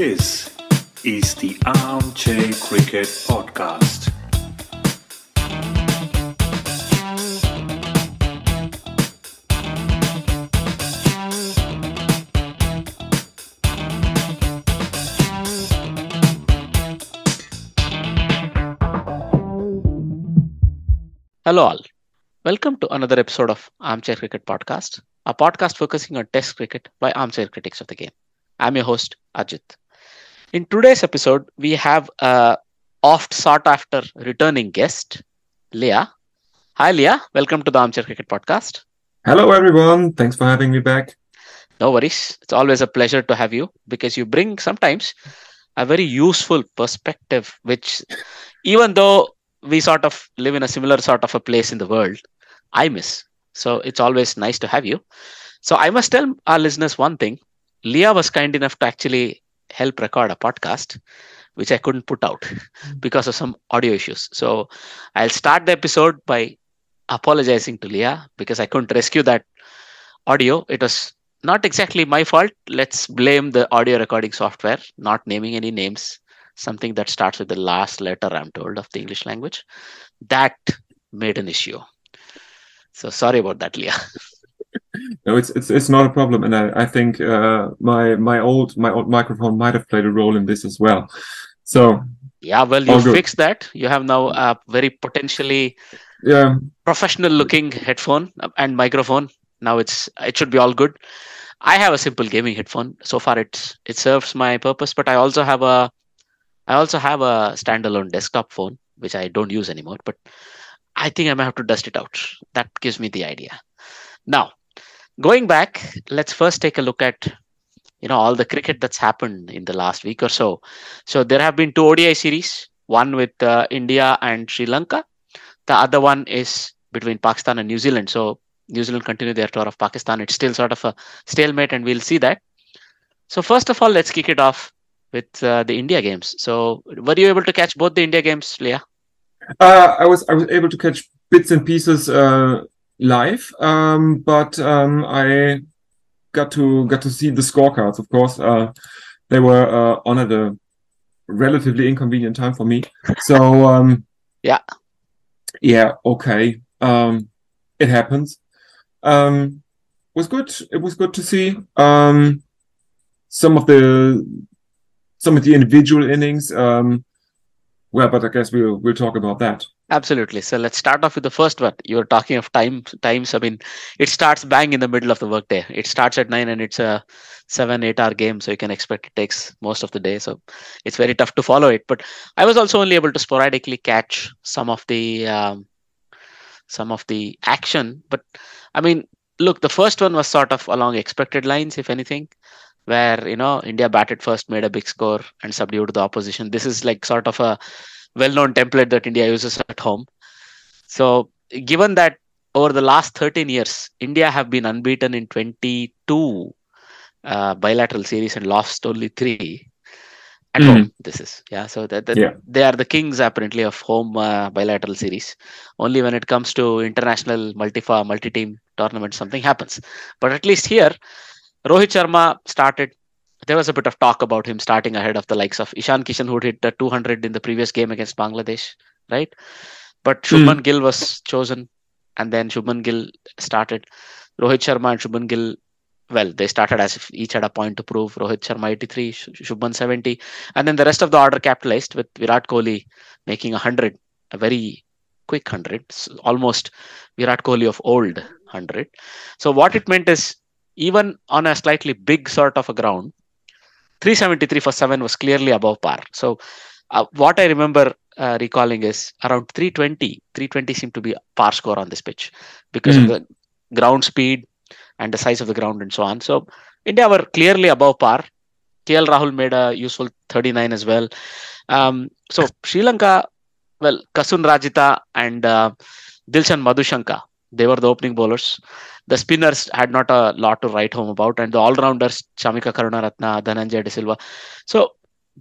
This is the Armchair Cricket Podcast. Hello, all. Welcome to another episode of Armchair Cricket Podcast, a podcast focusing on Test cricket by armchair critics of the game. I'm your host, Ajit. In today's episode, we have a oft sought after returning guest, Leah. Hi, Leah. Welcome to the Armchair Cricket Podcast. Hello, everyone. Thanks for having me back. No worries. It's always a pleasure to have you because you bring sometimes a very useful perspective, which, even though we sort of live in a similar sort of a place in the world, I miss. So it's always nice to have you. So I must tell our listeners one thing. Leah was kind enough to actually help record a podcast, which I couldn't put out hmm. because of some audio issues. So I'll start the episode by apologizing to Leah because I couldn't rescue that audio. It was not exactly my fault. Let's blame the audio recording software, not naming any names something that starts with the last letter i'm told of the english language that made an issue so sorry about that leah No, it's it's it's not a problem, and I I think uh, my my old my old microphone might have played a role in this as well. So yeah well you fixed that. You have now a very potentially yeah, professional looking headphone and microphone. Now it's it should be all good. I have a simple gaming headphone. So far it's it serves my purpose but i also have a i also have a standalone desktop phone which i don't use anymore but i think i might have to dust it out. That gives me the idea. Now going back let's first take a look at you know all the cricket that's happened in the last week or so so there have been two odi series one with uh, india and sri lanka the other one is between Pakistan and New Zealand. So New Zealand continue their tour of Pakistan. It's still sort of a stalemate, and we'll see that. So first of all, let's kick it off with uh, the India games. So were you able to catch both the India games, Leah? uh, I was I was able to catch bits and pieces uh, live, um, but um, I got to got to see the scorecards. Of course, uh, they were uh, on at a relatively inconvenient time for me. So um, Yeah. yeah, okay, um, it happens. Um, was good. It was good to see um, some of the some of the individual innings. Um, well, but I guess we'll we'll talk about that. Absolutely. So let's start off with the first one. You were talking of time times. I mean, it starts bang in the middle of the workday. It starts at nine and it's a seven, eight hour game. So you can expect it takes most of the day. So it's very tough to follow it. But I was also only able to sporadically catch some of the um, some of the action. But I mean, look, the first one was sort of along expected lines, if anything, where you know India batted first, made a big score, and subdued the opposition. This is like sort of a well-known template that India uses at home. So, given that over the last 13 years, India have been unbeaten in 22 uh, bilateral series and lost only three at Mhm. home. This is yeah. So that, that Yeah. they are the kings apparently of home uh, bilateral series. Only when it comes to international multi multi-team tournament, something happens. But at least here, Rohit Sharma started. There was a bit of talk about him starting ahead of the likes of Ishan Kishan, who hit the 200 in the previous game against Bangladesh, right? But hmm. Shubman Gill was chosen, and then Shubman Gill started. Rohit Sharma and Shubman Gill, well, they started as if each had a point to prove. Rohit Sharma 83, Sh- Shubman 70, and then the rest of the order capitalized with Virat Kohli making 100, a very quick 100, s- almost Virat Kohli of old 100. So what it meant is even on a slightly big sort of a ground, 373 for 7 was clearly above par. So uh, what I remember uh, recalling is around 320, 320 seemed to be par score on this pitch because of Mm. the ground speed and the size of the ground and so on. So India were clearly above par. KL Rahul made a useful 39 as well. Um, so Sri Lanka, well, Kasun Rajitha and uh, Dilshan Madhushanka, they were the opening bowlers. The spinners had not a lot to write home about, and the all-rounders Chamika Karunaratne, Dhananjay De Silva. So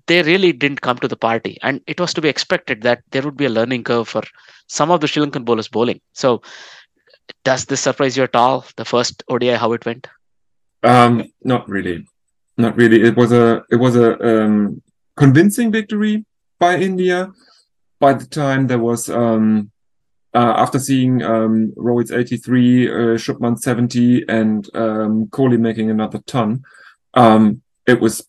they really didn't come to the party, and it was to be expected that there would be a learning curve for some of the Sri Lankan bowlers bowling. So does this surprise you at all? The first ODI, how it went? Um, not really. not really. It was a it was a um, convincing victory by India. By the time there was um, uh, after seeing um, Rohit's 83, uh, Shubman 70, and um, Kohli making another ton, um, it was,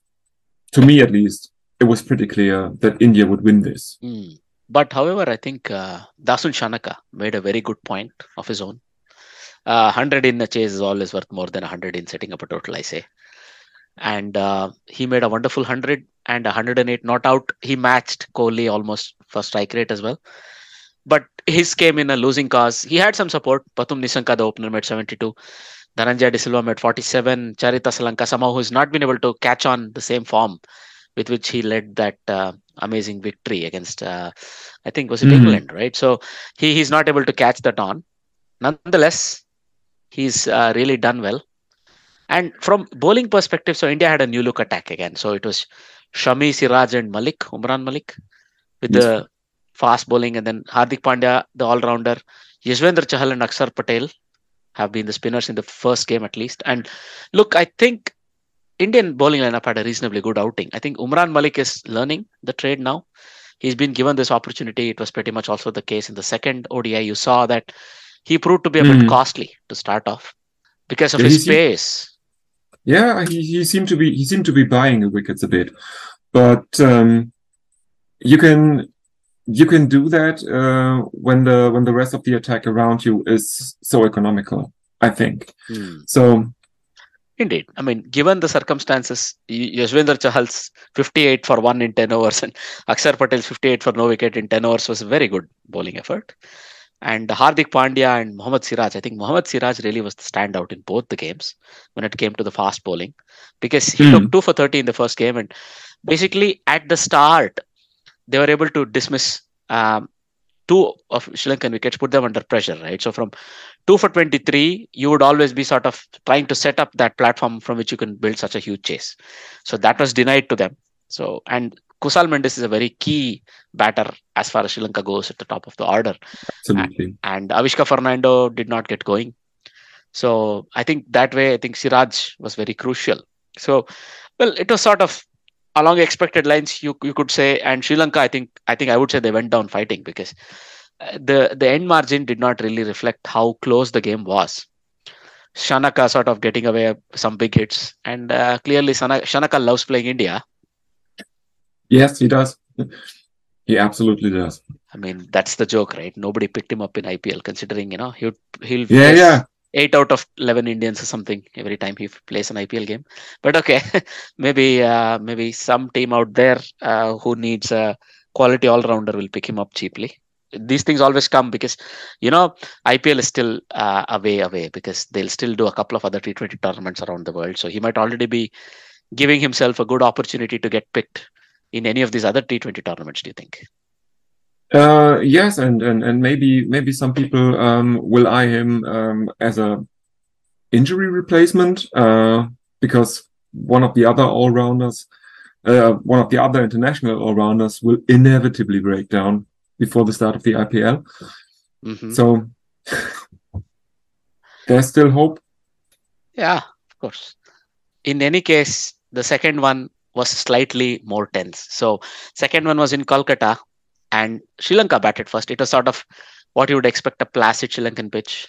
to me at least, it was pretty clear that India would win this. Mm. But however, I think uh, Dasun Shanaka made a very good point of his own. Uh, 100 in the chase is always worth more than 100 in setting up a total, I say. And uh, he made a wonderful 100 and 108 not out. He matched Kohli almost for strike rate as well. But his came in a losing cause. He had some support. Pathum Nissanka, the opener, made 72. Dhananjaya De Silva made 47. Charith Asalanka, somehow who's not been able to catch on the same form with which he led that uh, amazing victory against, uh, I think, was it Mhm. England, right? So he, he's not able to catch that on. Nonetheless, he's uh, really done well. And from bowling perspective, so India had a new look attack again. So it was Shami, Siraj, and Malik, Umran Malik, with Yes. the fast bowling, and then Hardik Pandya, the all-rounder, Yuzvendra Chahal and Axar Patel have been the spinners in the first game at least. And look, I think Indian bowling lineup had a reasonably good outing. I think Umran Malik is learning the trade now. He's been given this opportunity. It was pretty much also the case in the second ODI. You saw that he proved to be a bit Mhm. costly to start off because of his pace. Yeah, he, he seemed to be he seemed to be buying the wickets a bit, but um, you can you can do that uh, when the when the rest of the attack around you is so economical. I think Hmm. so. Indeed. I mean, given the circumstances, Y- Yuzvendra Chahal's 58 for 1 in 10 overs and Akshar Patel's 58 for no wicket in 10 overs was a very good bowling effort. And Hardik Pandya and Mohammad Siraj, I think Mohammad Siraj really was the standout in both the games when it came to the fast bowling because he Hmm. took 2 for 30 in the first game. And basically, at the start, they were able to dismiss um, two of Sri Lankan wickets, put them under pressure, right? So from 2 for 23, you would always be sort of trying to set up that platform from which you can build such a huge chase. So that was denied to them. So, and Kusal Mendis is a very key batter as far as Sri Lanka goes at the top of the order. Absolutely. And Avishka Fernando did not get going. So I think that way, I think Siraj was very crucial. So, well, it was sort of along expected lines, you you could say. And Sri Lanka, I think, I think I would say they went down fighting because uh, the the end margin did not really reflect how close the game was. Shanaka sort of getting away some big hits, and uh, clearly Sana- Shanaka loves playing India. Yes, he does. He absolutely does. I mean, that's the joke, right? Nobody picked him up in IPL, considering you know he'll he'll Yeah, yeah. Eight out of eleven Indians or something every time he plays an IPL game. But okay, maybe uh, maybe some team out there uh, who needs a quality all rounder will pick him up cheaply. These things always come because you know IPL is still uh, a way away because they'll still do a couple of other T20 tournaments around the world. So he might already be giving himself a good opportunity to get picked in any of these other T20 tournaments. Do you think? Uh, yes, and, and and maybe maybe some people um, will eye him um, as a injury replacement uh, because one of the other all rounders, uh, one of the other international all rounders, will inevitably break down before the start of the IPL. Mhm. So there's still hope. Yeah, of course. In any case, the second one was slightly more tense. So, second one was in Kolkata, and Sri Lanka batted first. It was sort of what you would expect a placid Sri Lankan pitch.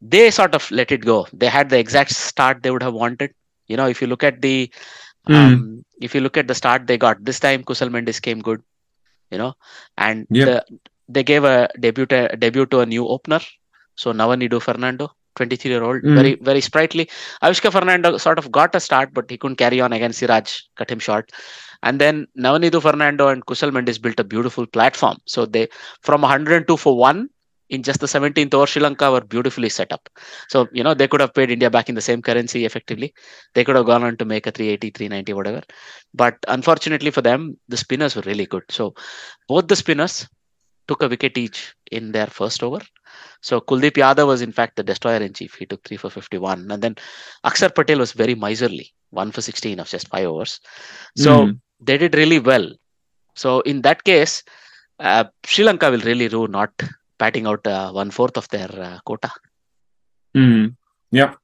They sort of let it go. They had the exact start they would have wanted. You know, if you look at the, Mm. um, if you look at the start they got this time, Kusal Mendis came good. You know, and Yeah. the, they gave a debut a debut to a new opener. So Nuwanidu Fernando, 23 year old, Mm. very very sprightly. Avishka Fernando sort of got a start, but he couldn't carry on against Siraj, cut him short. And then Nuwanidu Fernando and Kusal Mendis built a beautiful platform. So they from 102 for one in just the 17th over, Sri Lanka were beautifully set up. So you know they could have paid India back in the same currency effectively. They could have gone on to make a 380, 390, whatever. But unfortunately for them, the spinners were really good. So both the spinners took a wicket each in their first over. So Kuldeep Yadav was in fact the destroyer in chief. He took three for 51. And then Akshar Patel was very miserly, one for 16 of just five overs. So Mm. they did really well. So in that case, uh, Sri Lanka will really rue not batting out uh, one fourth of their uh, quota. Mm. Yeah,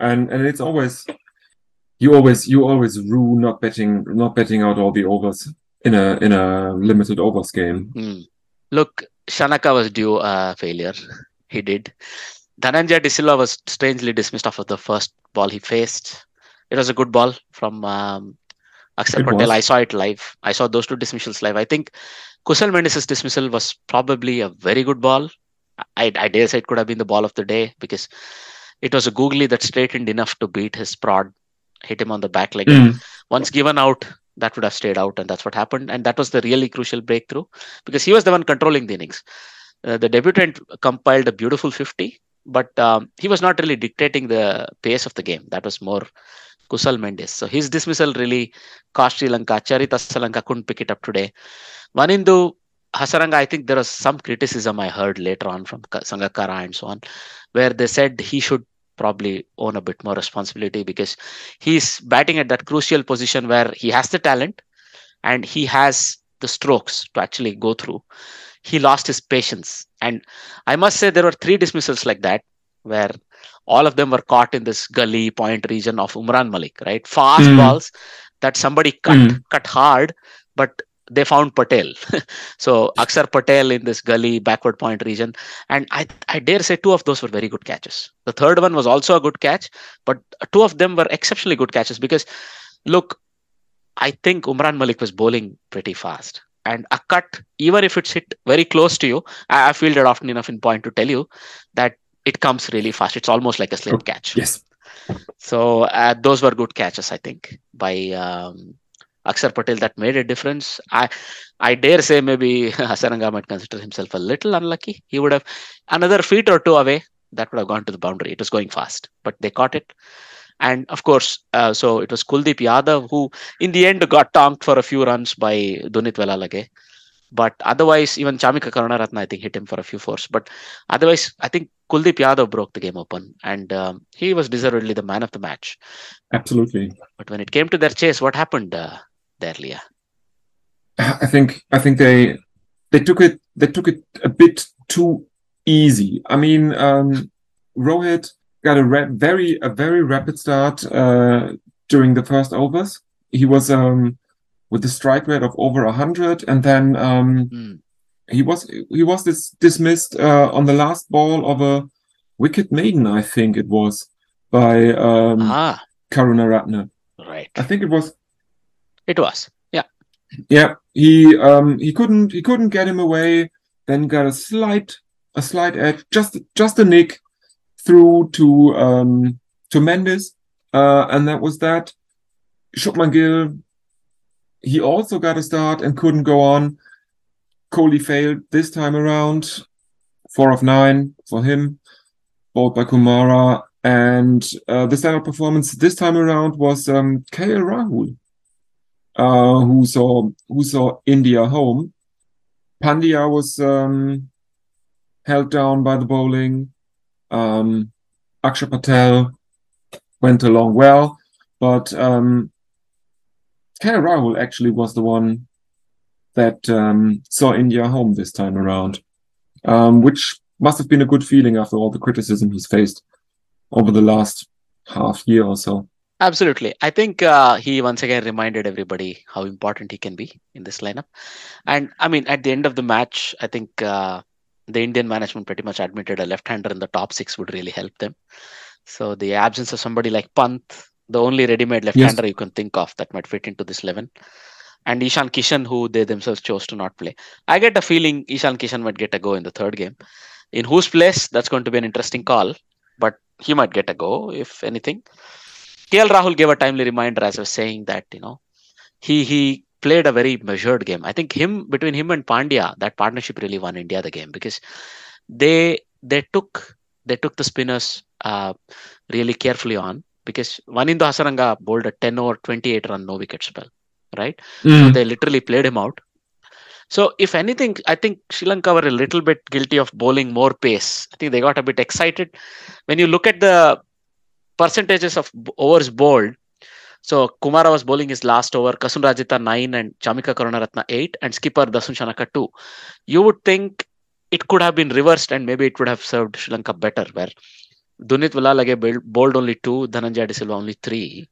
and and it's always you always you always rue not betting not betting out all the overs in a in a limited overs game. Hmm. Look, Shanaka was due a failure. He did. Dhananjaya De Silva was strangely dismissed after the first ball he faced. It was a good ball from um, It Patel. I saw it live. I saw those two dismissals live. I think Kusal Mendis' dismissal was probably a very good ball. I, I dare say it could have been the ball of the day because it was a googly that straightened enough to beat his prod, hit him on the back leg. Mm. Once given out, that would have stayed out, and that's what happened. And that was the really crucial breakthrough because he was the one controlling the innings. Uh, the debutant compiled a beautiful 50, but um, he was not really dictating the pace of the game. That was more Kusal Mendis. So his dismissal really cost Sri Lanka. Charith Asalanka couldn't pick it up today. Wanindu Hasaranga, I think there was some criticism I heard later on from Ka- Sangakkara and so on, where they said he should probably own a bit more responsibility because he's batting at that crucial position where he has the talent and he has the strokes to actually go through. He lost his patience. And I must say, there were three dismissals like that where all of them were caught in this gully point region of Umran Malik, right? Fast Mm. balls that somebody cut, Mm. cut hard, but they found Patel. so Axar Patel in this gully backward point region. And I, I dare say two of those were very good catches. The third one was also a good catch, but two of them were exceptionally good catches because look, I think Umran Malik was bowling pretty fast. And a cut, even if it's hit very close to you, I, I fielded often enough in point to tell you that it comes really fast. It's almost like a slip catch. Yes. So uh, those were good catches, I think, by um, Axar Patel that made a difference. I I dare say maybe Hasaranga might consider himself a little unlucky. He would have another feet or two away that would have gone to the boundary. It was going fast, but they caught it. And of course, uh, so it was Kuldeep Yadav who, in the end, got tonked for a few runs by Dunith Wellalage. But otherwise, even Chamika Karunaratne, I think, hit him for a few fours. But otherwise, I think Kuldeep Yadav broke the game open, and um, he was deservedly the man of the match. Absolutely. But when it came to their chase, what happened uh, Leah? I think I think they they took it they took it a bit too easy. I mean, um, Rohit got a ra- very a very rapid start uh, during the first overs. He was um, with the strike rate of over hundred, and then um, Hmm. he was he was dis- dismissed uh, on the last ball of a wicket maiden. I think it was by um, Ah, Karunaratne. right. I think it was It was. Yeah. Yeah, he um he couldn't he couldn't get him away. Then got a slight a slight edge, just just a nick through to um to Mendis, uh, and that was that. Shubman Gill, he also got a start and couldn't go on. Kohli failed this time around. Four of nine for him, bowled by Kumara. And uh, the standard performance this time around was um, KL Rahul uh, who saw who saw India home. Pandya was um, held down by the bowling. Um, Akshay Patel went along well, but um, Rahul actually was the one that um, saw India home this time around, um, which must have been a good feeling after all the criticism he's faced over the last half year or so. Absolutely. I think uh, he once again reminded everybody how important he can be in this lineup. And I mean, at the end of the match, I think uh, the Indian management pretty much admitted a left hander in the top six would really help them. So the absence of somebody like Pant, the only ready made left hander you can think of that might fit into this 11, and Ishan Kishan, who they themselves chose to not play. I get a feeling Ishan Kishan might get a go in the third game. In whose place, that's going to be an interesting call, but he might get a go, if anything. KL Rahul gave a timely reminder, as I was saying, that you know he he played a very measured game. I think him between him and Pandya, that partnership really won India the game because they they took they took the spinners uh, really carefully on because Wanindu Hasaranga bowled a 10 over 28 run no wicket spell, right? So they literally played him out. So if anything, I think Sri Lanka were a little bit guilty of bowling more pace. I think they got a bit excited. When you look at the percentages of overs bowled, so Kumara was bowling his last over, Kasun Rajitha 9 and Chamika Karunaratne 8 and skipper Dasun Shanaka 2. You would think it could have been reversed and maybe it would have served Sri Lanka better where Dunith Wellalage bowled- only 2, Dhananjaya De Silva only 3.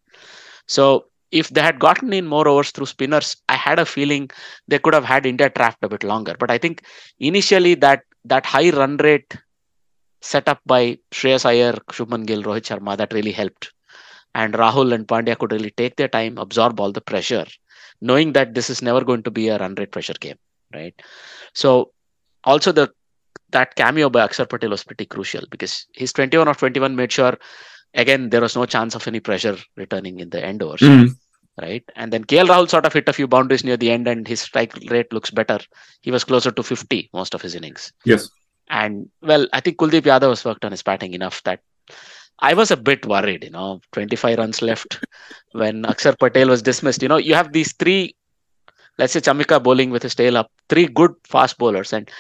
So if they had gotten in more overs through spinners, I had a feeling they could have had India trapped a bit longer. But I think initially that that high run rate set up by Shreyas Iyer, Shubman Gill, Rohit Sharma that really helped. And Rahul and Pandya could really take their time, absorb all the pressure, knowing that this is never going to be a run rate pressure game, right? So also the that cameo by Akshar Patel was pretty crucial because his 21 or 21 made sure again there was no chance of any pressure returning in the end overs. Mm. Right. And then KL Rahul sort of hit a few boundaries near the end and his strike rate looks better. He was closer to 50 most of his innings. Yes. And well, I think Kuldeep Yadav has worked on his batting enough that I was a bit worried, you know, 25 runs left when Akshar Patel was dismissed. You know, you have these three, let's say Chamika bowling with his tail up, three good fast bowlers, and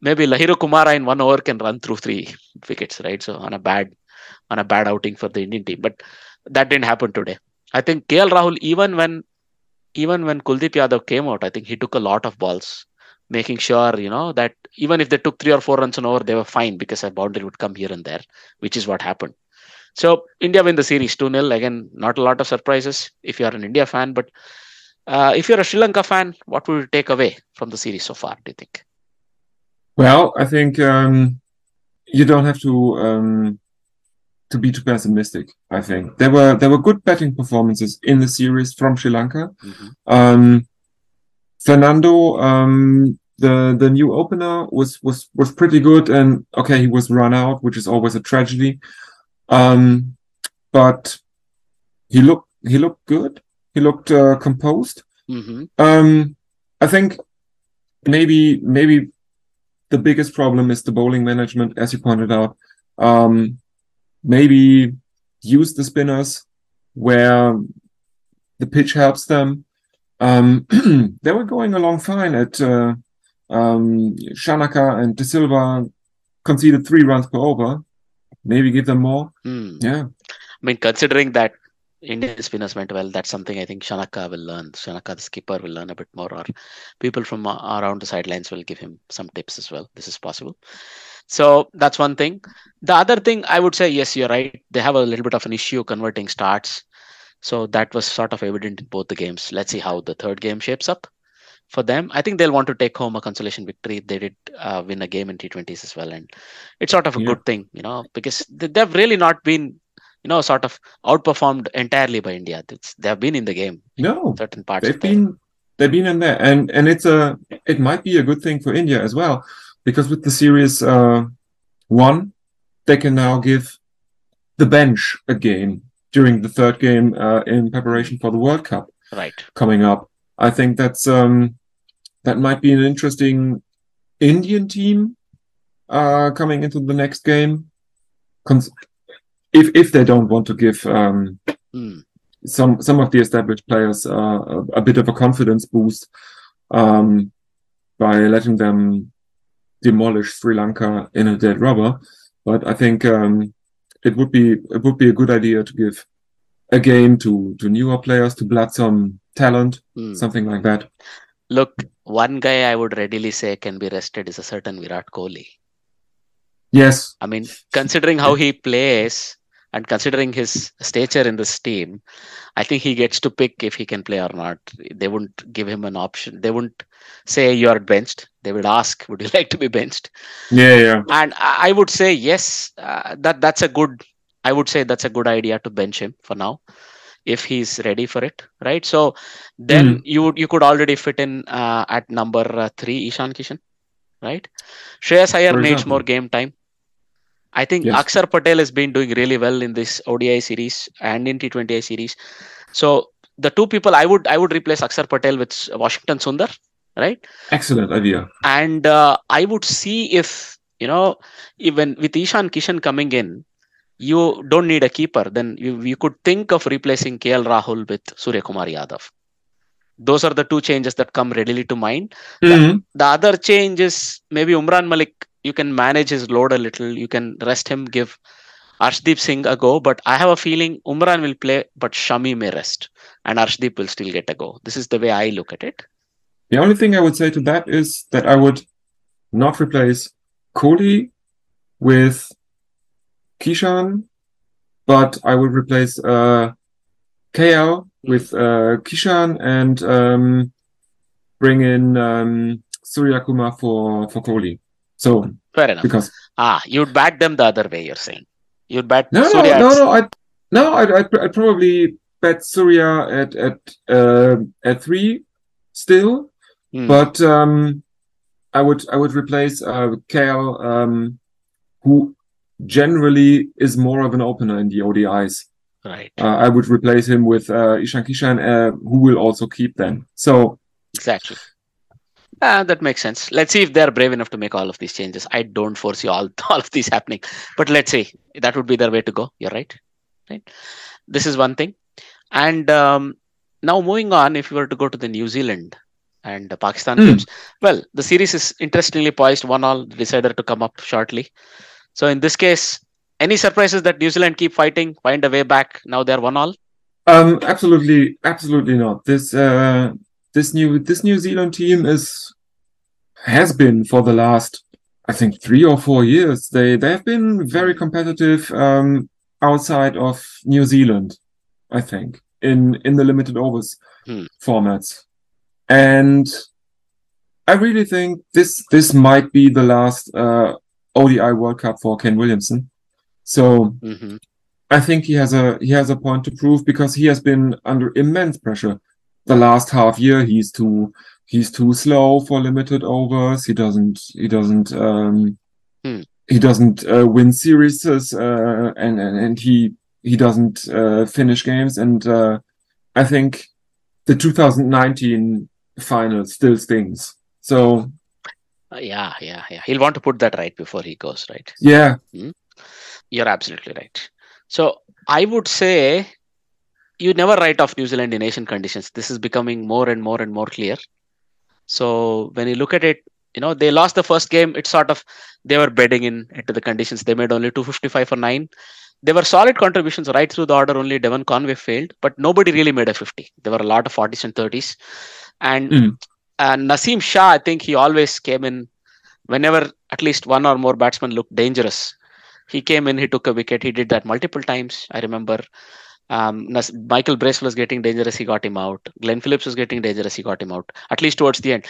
maybe Lahiru Kumara in one over can run through three wickets, right? So on a bad on a bad outing for the Indian team. But that didn't happen today. I think KL Rahul, even when even when Kuldeep Yadav came out, I think he took a lot of balls, making sure, you know, that even if they took three or four runs on over, they were fine because a boundary would come here and there, which is what happened. So India win the series 2 0. Again, not a lot of surprises if you are an India fan, but uh, if you're a Sri Lanka fan, what would you take away from the series so far, do you think? Well, I think um, you don't have to um, to be too pessimistic. I think there were there were good batting performances in the series from Sri Lanka. Mhm. Um, Fernando, um, the the new opener was was was pretty good, and okay, he was run out, which is always a tragedy. Um, but he looked he looked good. He looked uh, composed. hmm Um, I think maybe maybe the biggest problem is the bowling management, as you pointed out. Um, maybe use the spinners where the pitch helps them. Um, they were going along fine at uh, um, Shanaka and De Silva conceded three runs per over. Maybe give them more. Hmm. Yeah. I mean, considering that Indian spinners went well, that's something I think Shanaka will learn. Shanaka, the skipper, will learn a bit more, or people from around the sidelines will give him some tips as well. This is possible. So that's one thing. The other thing I would say, yes, you're right. They have a little bit of an issue converting starts. So that was sort of evident in both the games. Let's see how the third game shapes up for them. I think they'll want to take home a consolation victory. They did uh, win a game in T20s as well. And it's sort of a Yeah. good thing, you know, because they- they've really not been, you know, sort of outperformed entirely by India. It's, they have been in the game, No, certain parts. they've been they've been in there and and it's a it might be a good thing for india as well because with the series uh one they can now give the bench a game during the third game uh, in preparation for the world cup right. coming up i think that's um that might be an interesting indian team uh coming into the next game Cons- if if they don't want to give um Hmm. some some of the established players uh, a, a bit of a confidence boost um, by letting them demolish Sri Lanka in a dead rubber. But I think um, it would be it would be a good idea to give a game to to newer players to blood some talent, Hmm. something like that. Look, one guy I would readily say can be rested is a certain Virat Kohli. Yes, I mean, considering how he plays and considering his stature in this team, I think he gets to pick if he can play or not. They wouldn't give him an option. They wouldn't say you are benched. They would ask, "Would you like to be benched?" yeah, yeah, And I would say yes. Uh, that that's a good. I would say that's a good idea to bench him for now, if he's ready for it, right? So then you you could already fit in uh, at number uh, three Ishan Kishan, right? Shreyas Iyer needs more game time. I think Yes. Akshar Patel has been doing really well in this ODI series and in T20I series. So the two people I would I would replace Akshar Patel with Washington Sundar, right? excellent idea. and uh, I would see if you know even with Ishan Kishan coming in, you don't need a keeper. Then you you could think of replacing KL Rahul with Surya Kumar Yadav. Those are the two changes that come readily to mind. Mhm. The other change is maybe Umran Malik. You can manage his load a little. You can rest him, give Arshdeep Singh a go. But I have a feeling Umran will play, but Shami may rest, and Arshdeep will still get a go. This is the way I look at it. The only thing I would say to that is that I would not replace Kohli with Kishan, but I would replace uh, KL with uh, Kishan and um, bring in um, Surya Kumar for for Kohli. So Fair enough. because Ah, you'd bat them the other way. You're saying you'd bat no no Surya no at- no I no I'd, I'd, I'd probably bet Surya at at uh, at three still, Hmm. but um, I would I would replace uh, KL, um, who generally is more of an opener in the ODIs. right. Uh, I would replace him with uh, Ishan Kishan, uh, who will also keep them. So Exactly. Ah, that makes sense. Let's see if they're brave enough to make all of these changes. I don't foresee all, all of these happening, but let's see. That would be their way to go. You're right. Right. This is one thing. And um, now moving on, if you were to go to the New Zealand and the Pakistan Hmm. games, well, the series is interestingly poised. One all decided to come up shortly. So in this case, any surprises that New Zealand keep fighting, find a way back? Now they're one all. Um, absolutely, absolutely not. This uh, this new this New Zealand team is has been for the last I think three or four years. They they have been very competitive um, outside of New Zealand. I think in in the limited overs Hmm. formats, and I really think this this might be the last uh, ODI World Cup for Ken Williamson. So hmm I think he has a he has a point to prove because he has been under immense pressure the last half year. He's too he's too slow for limited overs. He doesn't he doesn't um Hmm. he doesn't uh, win series uh, and, and and he he doesn't uh, finish games. And uh, I think the 2019 final still stings. So Uh, yeah, yeah, yeah. He'll want to put that right before he goes, right? yeah, You're absolutely right. So I would say you never write off New Zealand in Asian conditions. This is becoming more and more and more clear. So when you look at it, you know, they lost the first game. It's sort of they were bedding in into the conditions. They made only 255 for nine. There were solid contributions right through the order. Only Devon Conway failed, but nobody really made a 50. There were a lot of 40s and 30s. And Mm. uh, Naseem Shah, I think he always came in whenever at least one or more batsmen looked dangerous he came in, he took a wicket. He did that multiple times. I remember um, Michael Brace was getting dangerous. He got him out. Glenn Phillips was getting dangerous. He got him out. At least towards the end,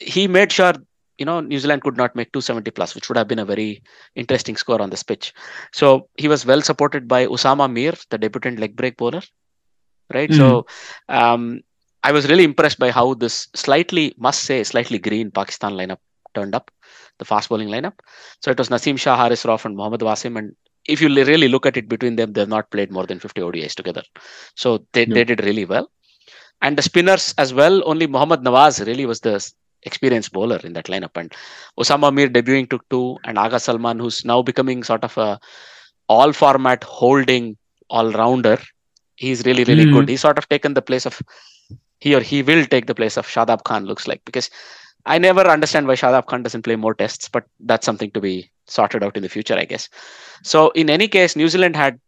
he made sure you know New Zealand could not make 270 plus, which would have been a very interesting score on this pitch. So he was well supported by Usama Mir, the debutant leg break bowler. Right. So um, I was really impressed by how this slightly, must say, slightly green Pakistan lineup turned up, the fast bowling lineup. So it was Naseem Shah, Haris Rauf, and Mohammad Wasim. And if you really look at it between them, they've not played more than 50 ODIs together. So they, Yeah. they did really well. And the spinners as well, only Mohammad Nawaz really was the experienced bowler in that lineup. And Usama Mir debuting took two, and Aga Salman, who's now becoming sort of a all format holding all rounder. He's really, really Mhm. good. He's sort of taken the place of he or he will take the place of Shadab Khan, looks like, because I never understand why Shadab Khan doesn't play more tests, but that's something to be sorted out in the future, I guess. So, in any case, New Zealand had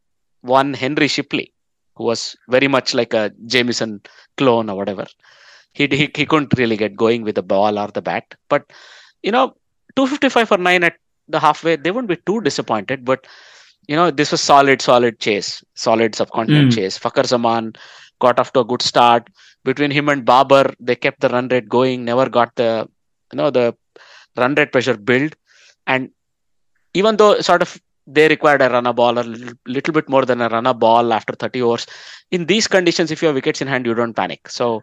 one Henry Shipley, who was very much like a Jamieson clone or whatever. He, he, he couldn't really get going with the ball or the bat. But, you know, 255 for 9 at the halfway, they wouldn't be too disappointed. But, you know, this was solid, solid chase, solid subcontinent Mm. chase. Fakhar Zaman got off to a good start. Between him and Babar, they kept the run rate going, never got the, you know, the run rate pressure build. And even though sort of they required a runner ball, a little, bit more than a runner ball after 30 overs, in these conditions, if you have wickets in hand, you don't panic. So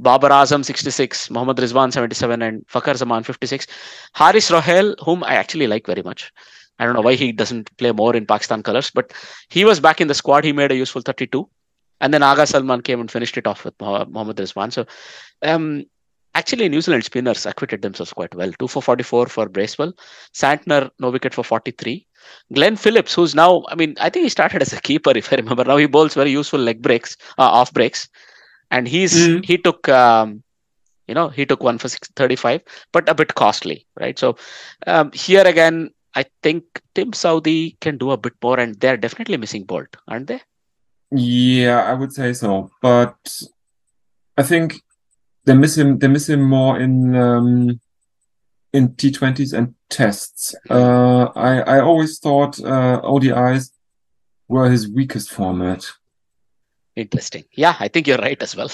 Babar Azam 66, Mohammad Rizwan 77, and Fakhar Zaman 56. Haris Sohail, whom I actually like very much. I don't know why he doesn't play more in Pakistan colors, but he was back in the squad. He made a useful 32. And then Aga Salman came and finished it off with Mohammad Rizwan. So, um, actually, New Zealand spinners acquitted themselves quite well. 2 for 44 for Bracewell. Santner, no wicket for 43. Glenn Phillips, who's now, I mean, I think he started as a keeper, if I remember. Now he bowls very useful leg breaks, uh, off breaks. And he's Mhm. he took, um, you know, he took one for six, 35, but a bit costly, right? So um, here again, I think Tim Southee can do a bit more, and they're definitely missing Boult, aren't they? Yeah, I would say so. But I think they miss him. They miss him more in um, in T20s and tests. Uh, I I always thought uh, ODIs were his weakest format. Interesting. Yeah, I think you're right as well.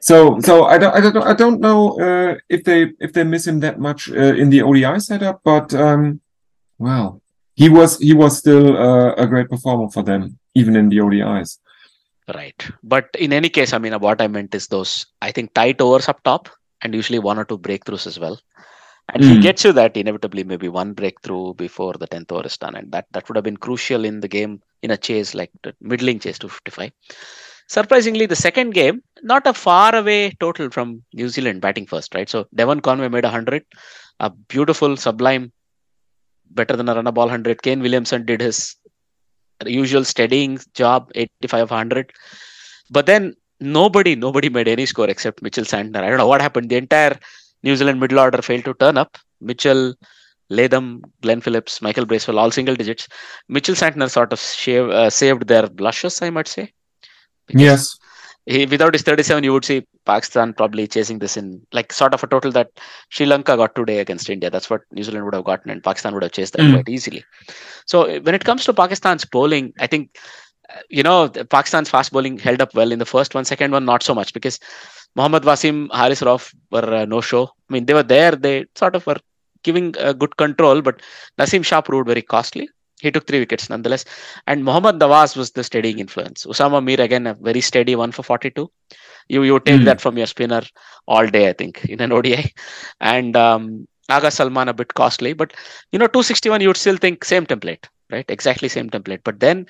So, so I don't, I don't, I don't know uh, if they if they miss him that much uh, in the ODI setup, but um, well, he was he was still uh, a great performer for them, even in the ODIs. Right. But in any case, I mean, what I meant is those, I think, tight overs up top and usually one or two breakthroughs as well. And he Mm. gets you that inevitably, maybe one breakthrough before the 10th over is done. And that, that would have been crucial in the game in a chase like the middling chase 255. Surprisingly, the second game, not a far away total from New Zealand batting first, right? So Devon Conway made 100, a beautiful, sublime, better than a run a ball 100. Kane Williamson did his usual steadying job, 85 100. But then nobody, nobody made any score except Mitchell Santner. I don't know what happened. The entire New Zealand middle order failed to turn up. Mitchell, Latham, Glenn Phillips, Michael Bracewell, all single digits. Mitchell Santner sort of shave, uh, saved their blushes, I might say. Because Yes. He, without his 37, you would see Pakistan probably chasing this in like sort of a total that Sri Lanka got today against India. That's what New Zealand would have gotten, and Pakistan would have chased that Mm. quite easily. So when it comes to Pakistan's bowling, I think uh, you know Pakistan's fast bowling held up well in the first one, second one not so much because Mohammad Wasim, Haris Rauf were uh, no show. I mean they were there, they sort of were giving uh, good control, but Naseem Shah proved very costly. He took three wickets nonetheless, and Mohammad Nawaz was the steadying influence. Usama Mir again a very steady one for 42. You you take Mm. that from your spinner all day, I think, in an ODI, and um, Aga Salman a bit costly, but you know 261 you would still think same template right? Exactly same template. But then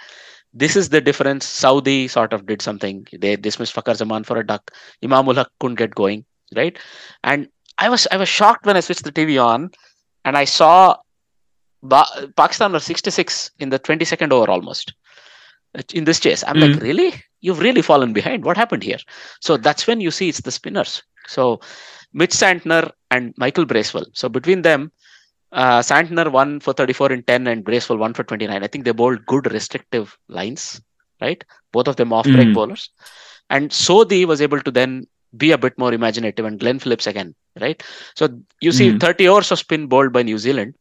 this is the difference. Southee sort of did something. They dismissed fakhar zaman for a duck. Imam ul haq couldn't get going right? And i was i was shocked when i switched the tv on and i saw ba- pakistan were 66 in the 22nd over almost in this chase i'm like Mm. really you've really fallen behind what happened here so that's when you see it's the spinners so mitch santner and michael bracewell so between them uh, Santner won for 34 in 10 and Bracewell won for 29. I think they bowled good restrictive lines, right? Both of them off break Mm. bowlers. And Sodhi was able to then be a bit more imaginative and Glenn Phillips again, right? So you see Mm. 30 overs of spin bowled by New Zealand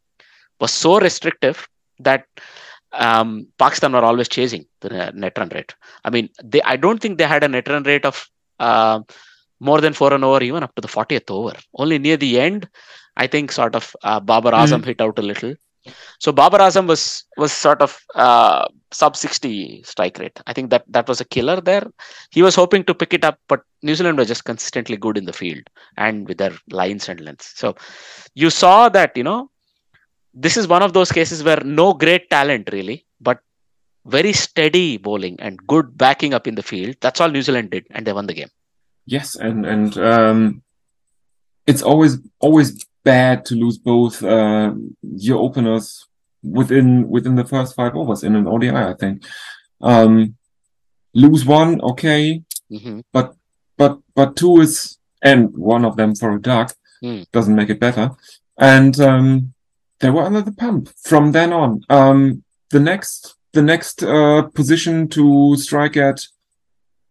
was so restrictive that um, Pakistan were always chasing the net run rate. I mean, they I don't think they had a net run rate of uh, more than four and over even up to the 40th over. Only near the end, I think sort of uh, Babar Azam hit out a little. So Babar Azam was was sort of uh, sub 60 strike rate. I think that that was a killer there. He was hoping to pick it up, but New Zealand was just consistently good in the field and with their lines and lengths. So you saw that you know this is one of those cases where no great talent really, but very steady bowling and good backing up in the field. That's all New Zealand did, and they won the game. Yes, and and um, it's always always bad to lose both uh, your openers within within the first five overs in an ODI. I think um, lose one, okay, hmm but but but two is and one of them for a duck Hmm. doesn't make it better. And um, they were under the pump from then on. Um, the next the next uh, position to strike at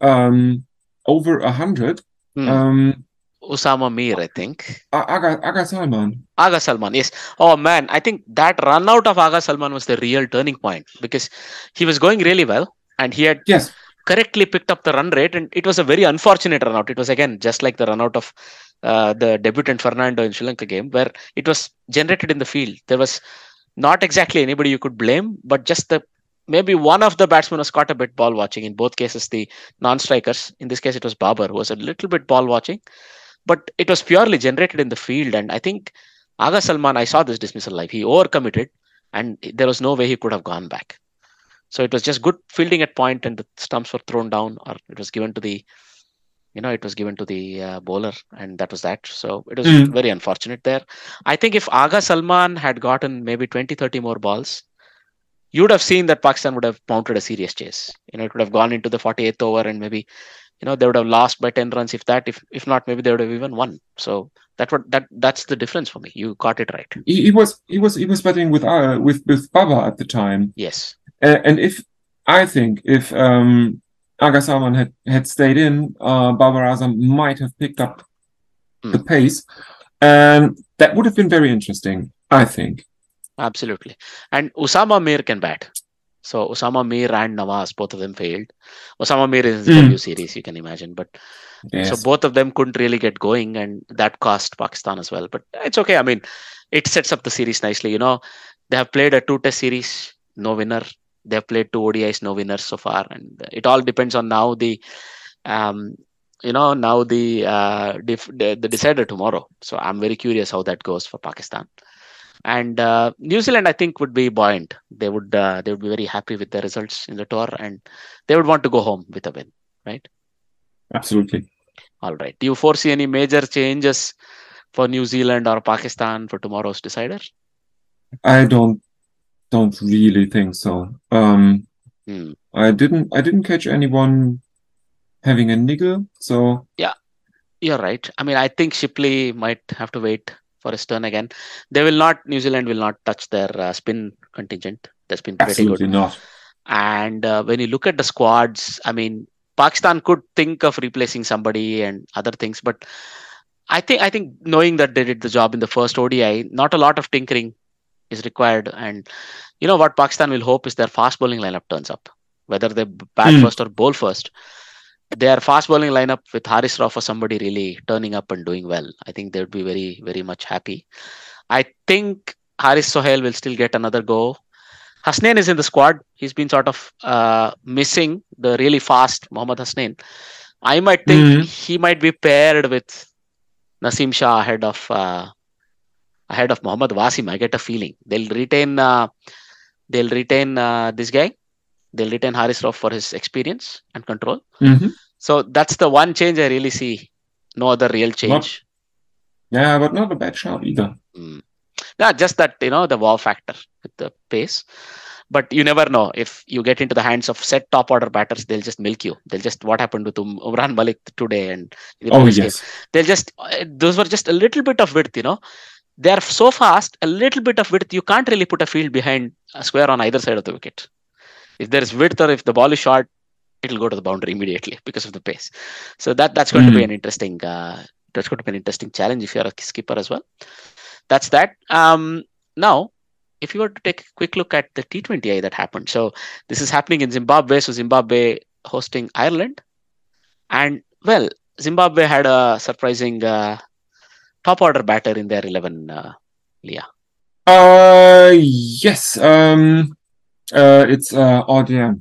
um, over a hundred. Hmm. Um, Usama Mir, I think. Aga Aga Salman. Aga Salman, yes. Oh man, I think that run out of Aga Salman was the real turning point because he was going really well and he had Yes. correctly picked up the run rate and it was a very unfortunate run out. It was again just like the run out of uh, the debutant Fernando in Sri Lanka game where it was generated in the field. There was not exactly anybody you could blame, but just the maybe one of the batsmen was caught a bit ball watching. In both cases, the non-strikers. In this case, it was Babar who was a little bit ball watching, but it was purely generated in the field. And I think Aga Salman, I saw this dismissal live. He overcommitted, and there was no way he could have gone back. So it was just good fielding at point, and the stumps were thrown down, or it was given to the, you know, it was given to the uh, bowler, and that was that. So it was Mm. very unfortunate there. I think if Aga Salman had gotten maybe 20, 30 more balls, you would have seen that Pakistan would have mounted a serious chase. You know, it would have gone into the 48th over, and maybe, you know, they would have lost by 10 runs. If that, if if not, maybe they would have even won. So that what that that's the difference for me. You got it right. He, he was he was he was batting with uh, with with Baba at the time. Yes. Uh, and if I think if um, Aga Salman had, had stayed in, uh, Azam might have picked up the Hmm. pace, and that would have been very interesting. I think. Absolutely. And Usama Mir can bat. So Usama Mir and Nawaz, both of them failed. Osama Mir is Hmm. W series, you can imagine, but Yes. so both of them couldn't really get going, and that cost Pakistan as well. But it's okay. I mean, it sets up the series nicely. You know, they have played a two-test series, no winner. They played two ODIs, no winners so far, and it all depends on now the, um, you know, now the uh, dif- the, the decider tomorrow. So I'm very curious how that goes for Pakistan. And uh, New Zealand, I think, would be buoyant. They would uh, they would be very happy with their results in the tour, and they would want to go home with a win. Right? Absolutely. All right. Do you foresee any major changes for New Zealand or Pakistan for tomorrow's decider? I don't don't really think so. Um, Hmm. I didn't I didn't catch anyone having a niggle, so yeah, You're right. I mean, I think Shipley might have to wait for his turn again. They will not. New Zealand will not touch their uh, spin contingent. That's been pretty good. absolutely not. And uh, when you look at the squads, I mean, Pakistan could think of replacing somebody and other things, but I think I think knowing that they did the job in the first ODI, not a lot of tinkering is required. And you know what Pakistan will hope is their fast bowling lineup turns up, whether they bat Hmm. first or bowl first. Their fast bowling lineup with Haris Rauf or somebody really turning up and doing well. I think they would be very very much happy. I think Haris Sohail will still get another go. Hasnain is in the squad. He's been sort of uh, missing the really fast Mohammad Hasnain. I might think Mhm. he might be paired with Naseem Shah ahead of uh, ahead of Mohammad Wasim. I get a feeling they'll retain uh, they'll retain uh, this guy. They'll retain Haris Rauf for his experience and control. Mhm. So that's the one change I really see. No other real change. Yeah, but not a bad shot either. Mm. Yeah, just that you know the wow factor with the pace. But you never know if you get into the hands of set top order batters, they'll just milk you. They'll just what happened with Um- Umran Malik today and Oh game. yes. They'll just uh, those were just a little bit of width, you know. They are so fast, a little bit of width. You can't really put a field behind a square on either side of the wicket. If there is width or if the ball is short, it'll go to the boundary immediately because of the pace. So that that's going to be Mm. an interesting uh, that's going to be an interesting challenge if you're a skipper as well. That's that. Um, now, if you were to take a quick look at the T20I that happened, so this is happening in Zimbabwe. So Zimbabwe hosting Ireland, and well, Zimbabwe had a surprising uh, top order batter in their eleven. Uh, Leah. Uh yes. Um uh it's uh RDM.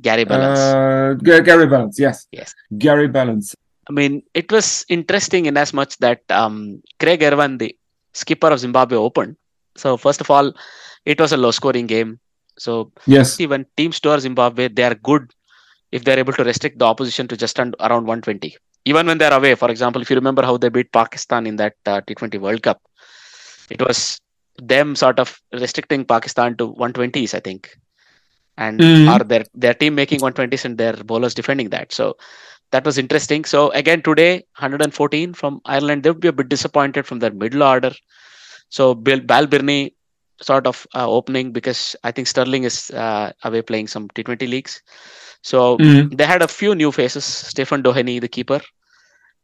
Gary Ballance. Uh Ga- Gary Ballance, yes. Yes. Gary Ballance. I mean, it was interesting in as much that um, Craig Ervine, the skipper of Zimbabwe, opened. So first of all, it was a low-scoring game. So Yes. see, when teams tour Zimbabwe, they are good if they're able to restrict the opposition to just around 120. Even when they're away, for example, if you remember how they beat Pakistan in that uh, T20 World Cup, it was them sort of restricting Pakistan to 120s, I think, and Mhm. are their their team making 120s and their bowlers defending that. So that was interesting. So again today, 114 from Ireland. They would be a bit disappointed from their middle order. So Bill Balbirnie sort of uh, opening because I think Stirling is uh, away playing some T20 leagues. So Mhm. they had a few new faces. Stephen Doheny, the keeper,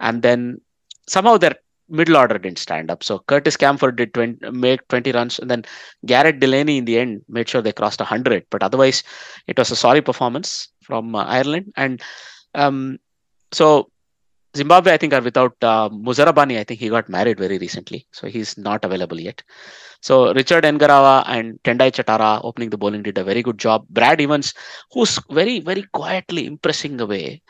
and then somehow their middle order didn't stand up. So Curtis Campher did 20, make 20 runs, and then Gareth Delany in the end made sure they crossed 100. But otherwise, it was a sorry performance from uh, Ireland. And um, so Zimbabwe, I think, are without uh, Muzarabani. I think he got married very recently, so he's not available yet. So Richard Ngarava and Tendai Chatara opening the bowling did a very good job. Brad Evans, who's very, very quietly impressing away.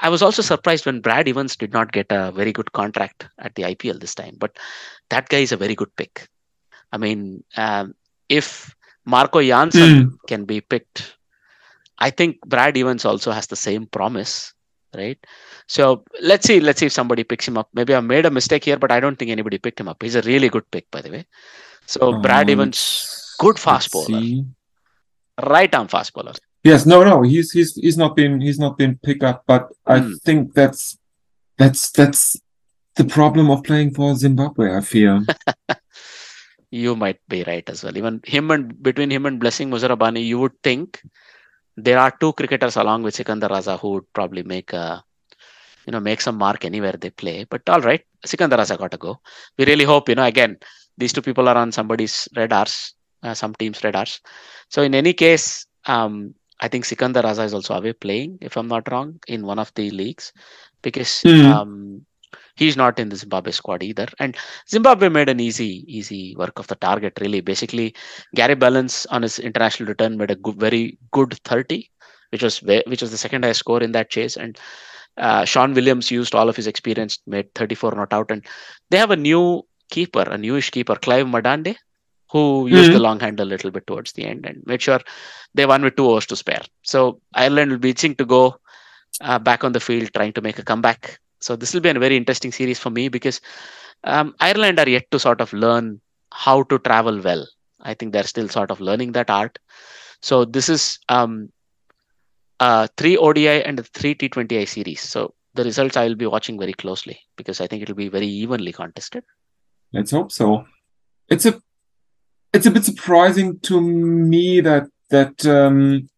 I was also surprised when Brad Evans did not get a very good contract at the IPL this time, but that guy is a very good pick. I mean, um, if Marco Jansen can be picked, I think Brad Evans also has the same promise, right? So let's see, let's see if somebody picks him up. Maybe I made a mistake here, but I don't think anybody picked him up. He's a really good pick, by the way. So Brad Uh, Evans, good fast bowler. see. right arm fast bowler. Yes, no, no, he's he's he's not been he's not been picked up, but I Hmm. think that's that's that's the problem of playing for Zimbabwe, I fear. You might be right as well. Even him and between him and Blessing Muzarabani, you would think there are two cricketers along with Sikandar Raza who would probably make a you know make some mark anywhere they play. But all right, Sikandar Raza got to go. We really hope you know again these two people are on somebody's radars, uh, some teams' radars. So in any case, um, I think Sikandar Raza is also away playing, if I'm not wrong, in one of the leagues because Mhm. um, he's not in the Zimbabwe squad either. And Zimbabwe made an easy, easy work of the target. Really, basically, Gary Ballance on his international return made a good, very good 30, which was which was the second highest score in that chase. And uh, Sean Williams used all of his experience, made 34 not out, and they have a new keeper, a newish keeper, Clive Madande, who used the Mhm. long hand a little bit towards the end and made sure they won with two overs to spare. So Ireland will be itching to go uh, back on the field, trying to make a comeback. So this will be a very interesting series for me because um, Ireland are yet to sort of learn how to travel well. I think they're still sort of learning that art. So this is um, uh, three ODI and three T20I series. So the results I will be watching very closely because I think it will be very evenly contested. Let's hope so. It's a it's a bit surprising to me that that um,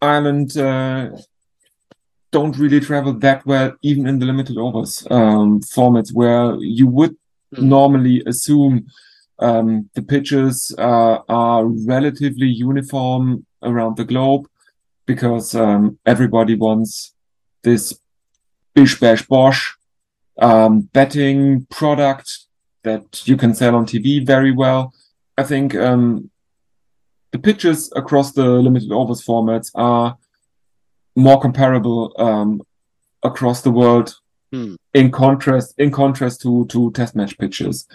Ireland uh, don't really travel that well, even in the limited overs um, formats, where you would Hmm. normally assume um, the pitches uh, are relatively uniform around the globe because um, everybody wants this bish bash bosh um, betting product that you can sell on TV very well. I think um, the pitches across the limited overs formats are more comparable um, across the world. Hmm. In contrast, in contrast to to test match pitches,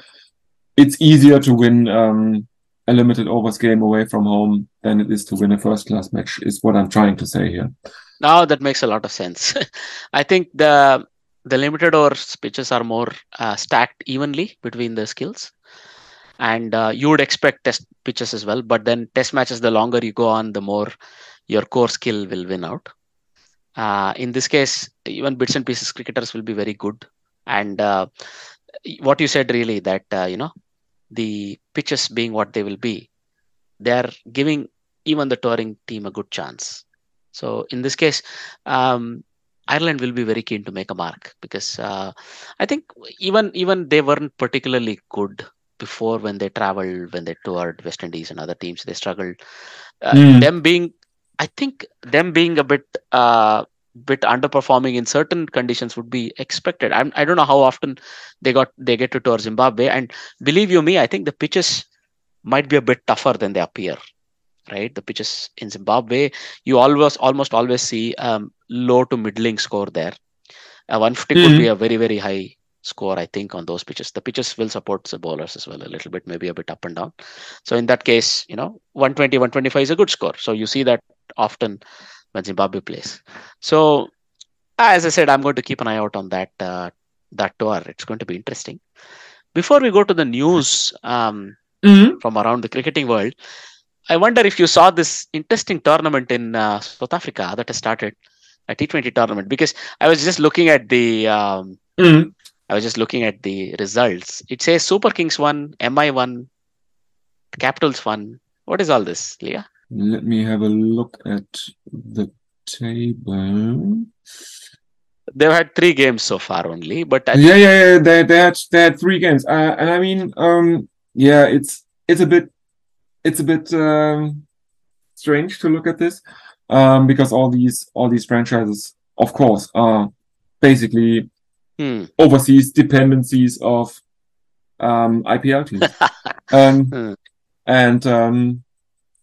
it's easier to win um, a limited overs game away from home than it is to win a first class match. Is what I'm trying to say here. Now that makes a lot of sense. I think the the limited overs pitches are more uh, stacked evenly between the skills, and uh, you would expect test pitches as well. But then test matches, the longer you go on, the more your core skill will win out. Uh, in this case, even bits and pieces cricketers will be very good. And uh, what you said really that uh, you know the pitches being what they will be, they are giving even the touring team a good chance. So in this case, um, Ireland will be very keen to make a mark because uh, I think even even they weren't particularly good before when they traveled when they toured West Indies and other teams. They struggled. Uh, Mm. Them being, I think them being a bit uh, bit underperforming in certain conditions would be expected. I'm, I don't know how often they got they get to tour Zimbabwe, and believe you me, I think the pitches might be a bit tougher than they appear. Right, the pitches in Zimbabwe, you always almost always see um, low to middling score there. Uh, 150 could Mhm. be a very very high score, I think, on those pitches. The pitches will support the bowlers as well a little bit, maybe a bit up and down. So in that case, you know, 120, 125 is a good score. So you see that often when Zimbabwe plays. So as I said, I'm going to keep an eye out on that uh, that tour. It's going to be interesting. Before we go to the news um, Mhm. from around the cricketing world, I wonder if you saw this interesting tournament in uh, South Africa that has started a T20 tournament because I was just looking at the um, Mhm. I was just looking at the results. It says Super Kings won, MI won, Capitals won. What is all this, Leah? Let me have a look at the table. They've had three games so far only, but I Yeah, yeah, yeah. They they had they had three games, uh, and I mean, um, yeah, it's it's a bit it's a bit um, strange to look at this, um, because all these all these franchises, of course, are basically hmm, overseas dependencies of um, IPL teams. um, Hmm. and um,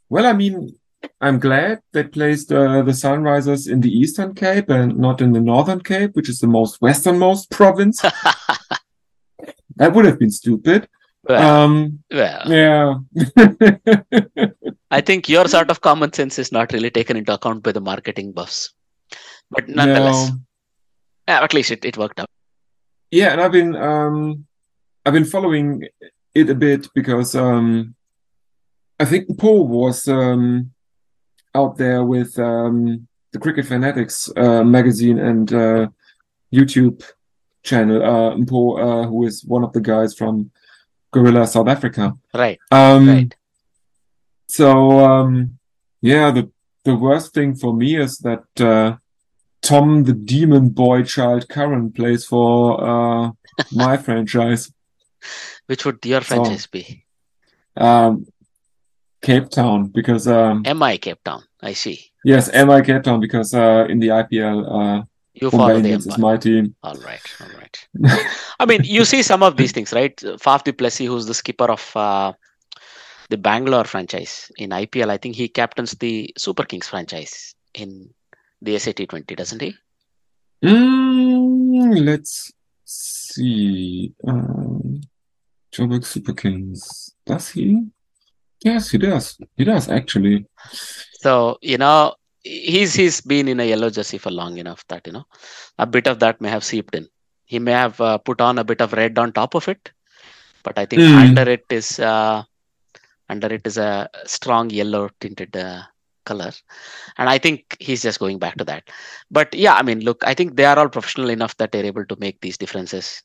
well, I mean, I'm glad they placed uh, the Sunrisers in the Eastern Cape and not in the Northern Cape, which is the most westernmost province. that would have been stupid. well, Um, well, yeah. I think your sort of common sense is not really taken into account by the marketing buffs. But nonetheless, No. yeah, at least it, it worked out. Yeah, and I've been um I've been following it a bit because um I think Paul was um out there with um the Cricket Fanatics uh, magazine and uh, YouTube channel. Uh, Paul, uh, who is one of the guys from Gorilla South Africa. Right, Um, right. so um, yeah, the the worst thing for me is that uh, Tom the Demon Boy Child Curran plays for uh, my franchise. Which would your So- franchise be? Um, Cape Town because um, MI Cape Town. I see. yes, MI Cape Town because uh, in the IPL, uh, You follow the is my team. All right, all right. I mean, you see some of these things, right? Faf du Plessis, who's the skipper of uh, the Bangalore franchise in IPL, I think he captains the Super Kings franchise in the SAT20, doesn't he? Mm, let's see. Um, Joburg Super Kings. Does he? Yes, he does. He does actually. So you know, he's he's been in a yellow jersey for long enough that you know a bit of that may have seeped in. He may have uh, put on a bit of red on top of it, but I think Hmm. under it is uh, under it is a strong yellow tinted uh, color, and I think he's just going back to that. But yeah, I mean, look, I think they are all professional enough that they're able to make these differences.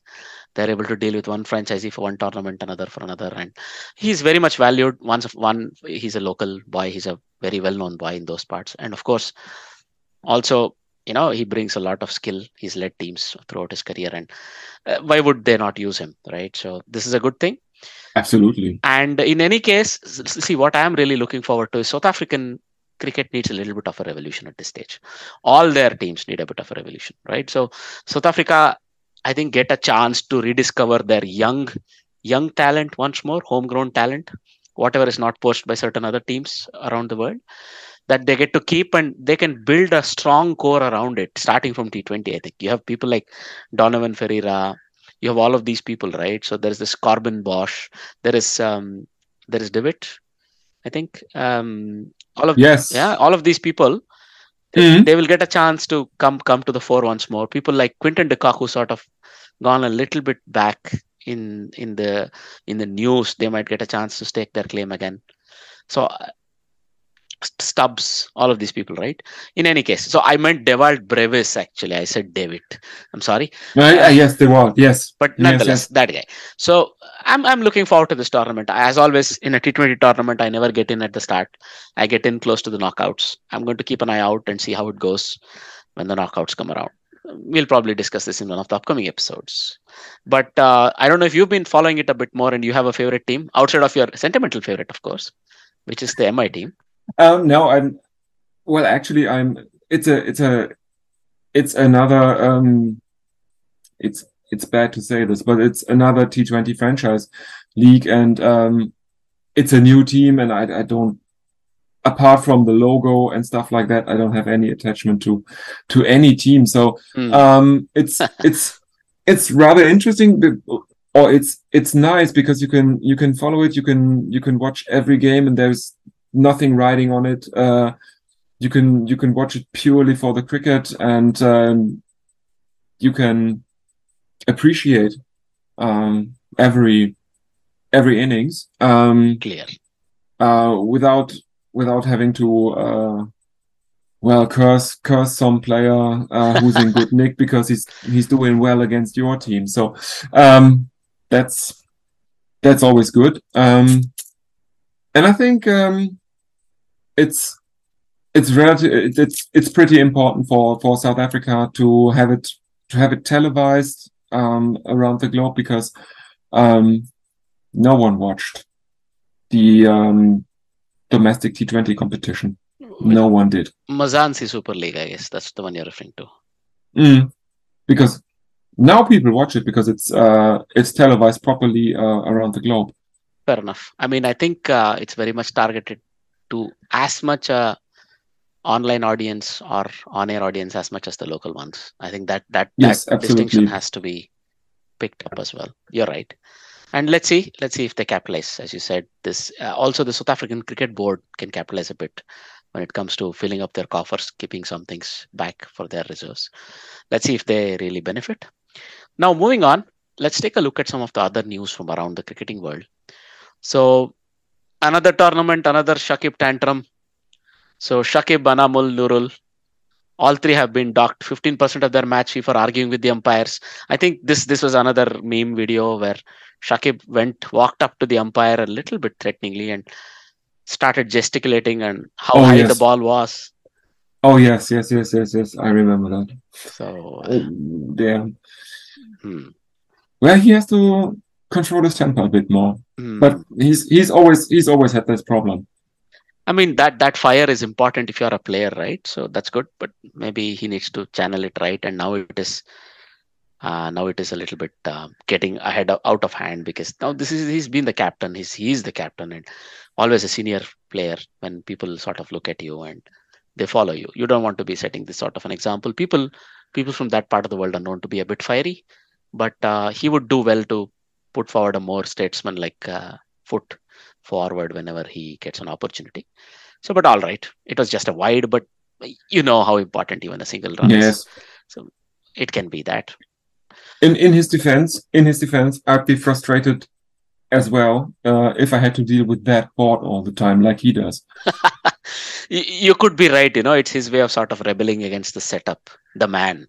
They're able to deal with one franchisee for one tournament, another for another, and he's very much valued. Once one, he's a local boy. He's a very well-known boy in those parts, and of course, also you know he brings a lot of skill. He's led teams throughout his career, and uh, why would they not use him, right? So this is a good thing. Absolutely. And in any case, see what I am really looking forward to is South African cricket needs a little bit of a revolution at this stage. All their teams need a bit of a revolution, right? So South Africa, I think, get a chance to rediscover their young, young talent once more, homegrown talent, whatever is not poached by certain other teams around the world. That they get to keep and they can build a strong core around it, starting from T20. I think you have people like Donovan Ferreira, you have all of these people, right? So there's this Corbin Bosch, there is um there is Dewitt, I think. Um all of Yes. yeah, all of these people Mhm. they will get a chance to come come to the fore once more. People like Quinton de Kock, who sort of gone a little bit back in in the in the news, they might get a chance to stake their claim again. So Stubbs, all of these people, right? In any case, so I meant Dewald Brevis actually. I said David. I'm sorry Uh, yes, they were. Yes. but Yes, nonetheless, yes. that guy. So I'm I'm looking forward to this tournament. As always, in a T20 tournament, I never get in at the start. I get in close to the knockouts. I'm going to keep an eye out and see how it goes when the knockouts come around. We'll probably discuss this in one of the upcoming episodes. But uh, I don't know if you've been following it a bit more and you have a favorite team outside of your sentimental favorite, of course, which is the MI team. Um, no, I'm. Well, actually, I'm. It's a. It's a. It's another. Um, it's it's bad to say this, but it's another T20 franchise league, and um, it's a new team, and I I don't. Apart from the logo and stuff like that, I don't have any attachment to to any team. So Hmm. um, it's it's it's rather interesting, but- or it's it's nice because you can you can follow it, you can you can watch every game, and there's nothing riding on it. Uh, you can you can watch it purely for the cricket, and um, you can appreciate um, every every innings um, Clear. uh, without without having to uh, well curse curse some player uh, who's in good nick because he's he's doing well against your team. So um, that's that's always good. Um, and I think um, it's it's relative it's it's pretty important for for South Africa to have it to have it televised um, around the globe because um, no one watched the um, domestic T20 competition. No one did. Mzansi Super League, I guess that's the one you're referring to. Mm. Because now people watch it because it's uh, it's televised properly uh, around the globe. Fair enough. I mean, I think uh, it's very much targeted to as much a online audience or on-air audience as much as the local ones. I think that that Yes, that distinction has to be picked up as well. You're right. And let's see, let's see if they capitalize. As you said, this uh, also the South African Cricket Board can capitalize a bit when it comes to filling up their coffers, keeping some things back for their reserves. Let's see if they really benefit. Now, moving on, let's take a look at some of the other news from around the cricketing world. So, another tournament, another Shakib tantrum. So, Shakib, Anamul, Nurul, all three have been docked 15% of their match fee for arguing with the umpires. I think this this was another meme video where Shakib went walked up to the umpire a little bit threateningly and started gesticulating and how Oh, high yes. the ball was. Oh yes, yes, yes, yes, yes. I remember that. So, Uh, yeah. hmm, Well, he has to control his temper a bit more. hmm. But he's he's always he's always had this problem. I mean that that fire is important if you are a player, right? So that's good, but maybe he needs to channel it right. And now it is, uh, now it is a little bit uh, getting ahead of, out of hand because now this is he's been the captain. He's he's the captain and always a senior player. When people sort of look at you and they follow you, you don't want to be setting this sort of an example. People people from that part of the world are known to be a bit fiery, but uh, he would do well to put forward a more statesman-like uh, foot forward whenever he gets an opportunity. So, but all right, it was just a wide, but you know how important even a single run Yes. is. So it can be that. In in his defense, in his defense, I'd be frustrated as well uh, if I had to deal with that board all the time, like he does. You could be right. You know, it's his way of sort of rebelling against the setup, the man.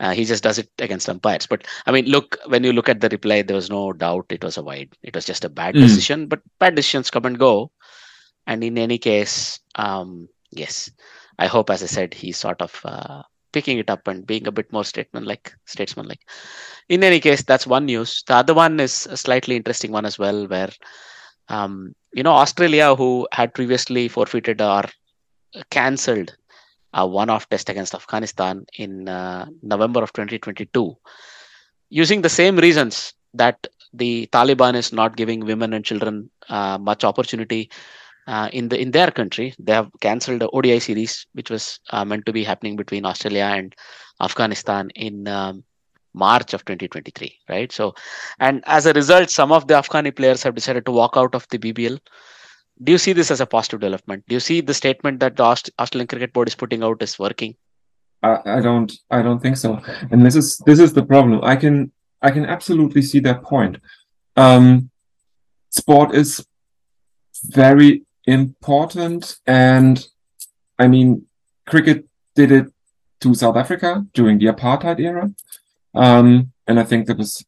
Uh, he just does it against umpires. But I mean, look, when you look at the reply, there was no doubt it was a wide. It was just a bad Mm. decision. But bad decisions come and go. And in any case, um, yes, I hope, as I said, he's sort of uh, picking it up and being a bit more statesman-like. Statesman-like. In any case, that's one news. The other one is a slightly interesting one as well, where um, you know Australia, who had previously forfeited or cancelled a one-off test against Afghanistan in uh, November of 2022, using the same reasons that the Taliban is not giving women and children uh, much opportunity uh, in the in their country. They have cancelled the ODI series, which was uh, meant to be happening between Australia and Afghanistan in um, March of 2023, right? So, and as a result, some of the Afghani players have decided to walk out of the BBL. Do you see this as a positive development? Do you see the statement that the Aust- Australian Cricket Board is putting out is working? I, I don't I don't think so. And this is this is the problem. I can I can absolutely see that point. Um, sport is very important, and I mean, cricket did it to South Africa during the apartheid era, um, and I think that was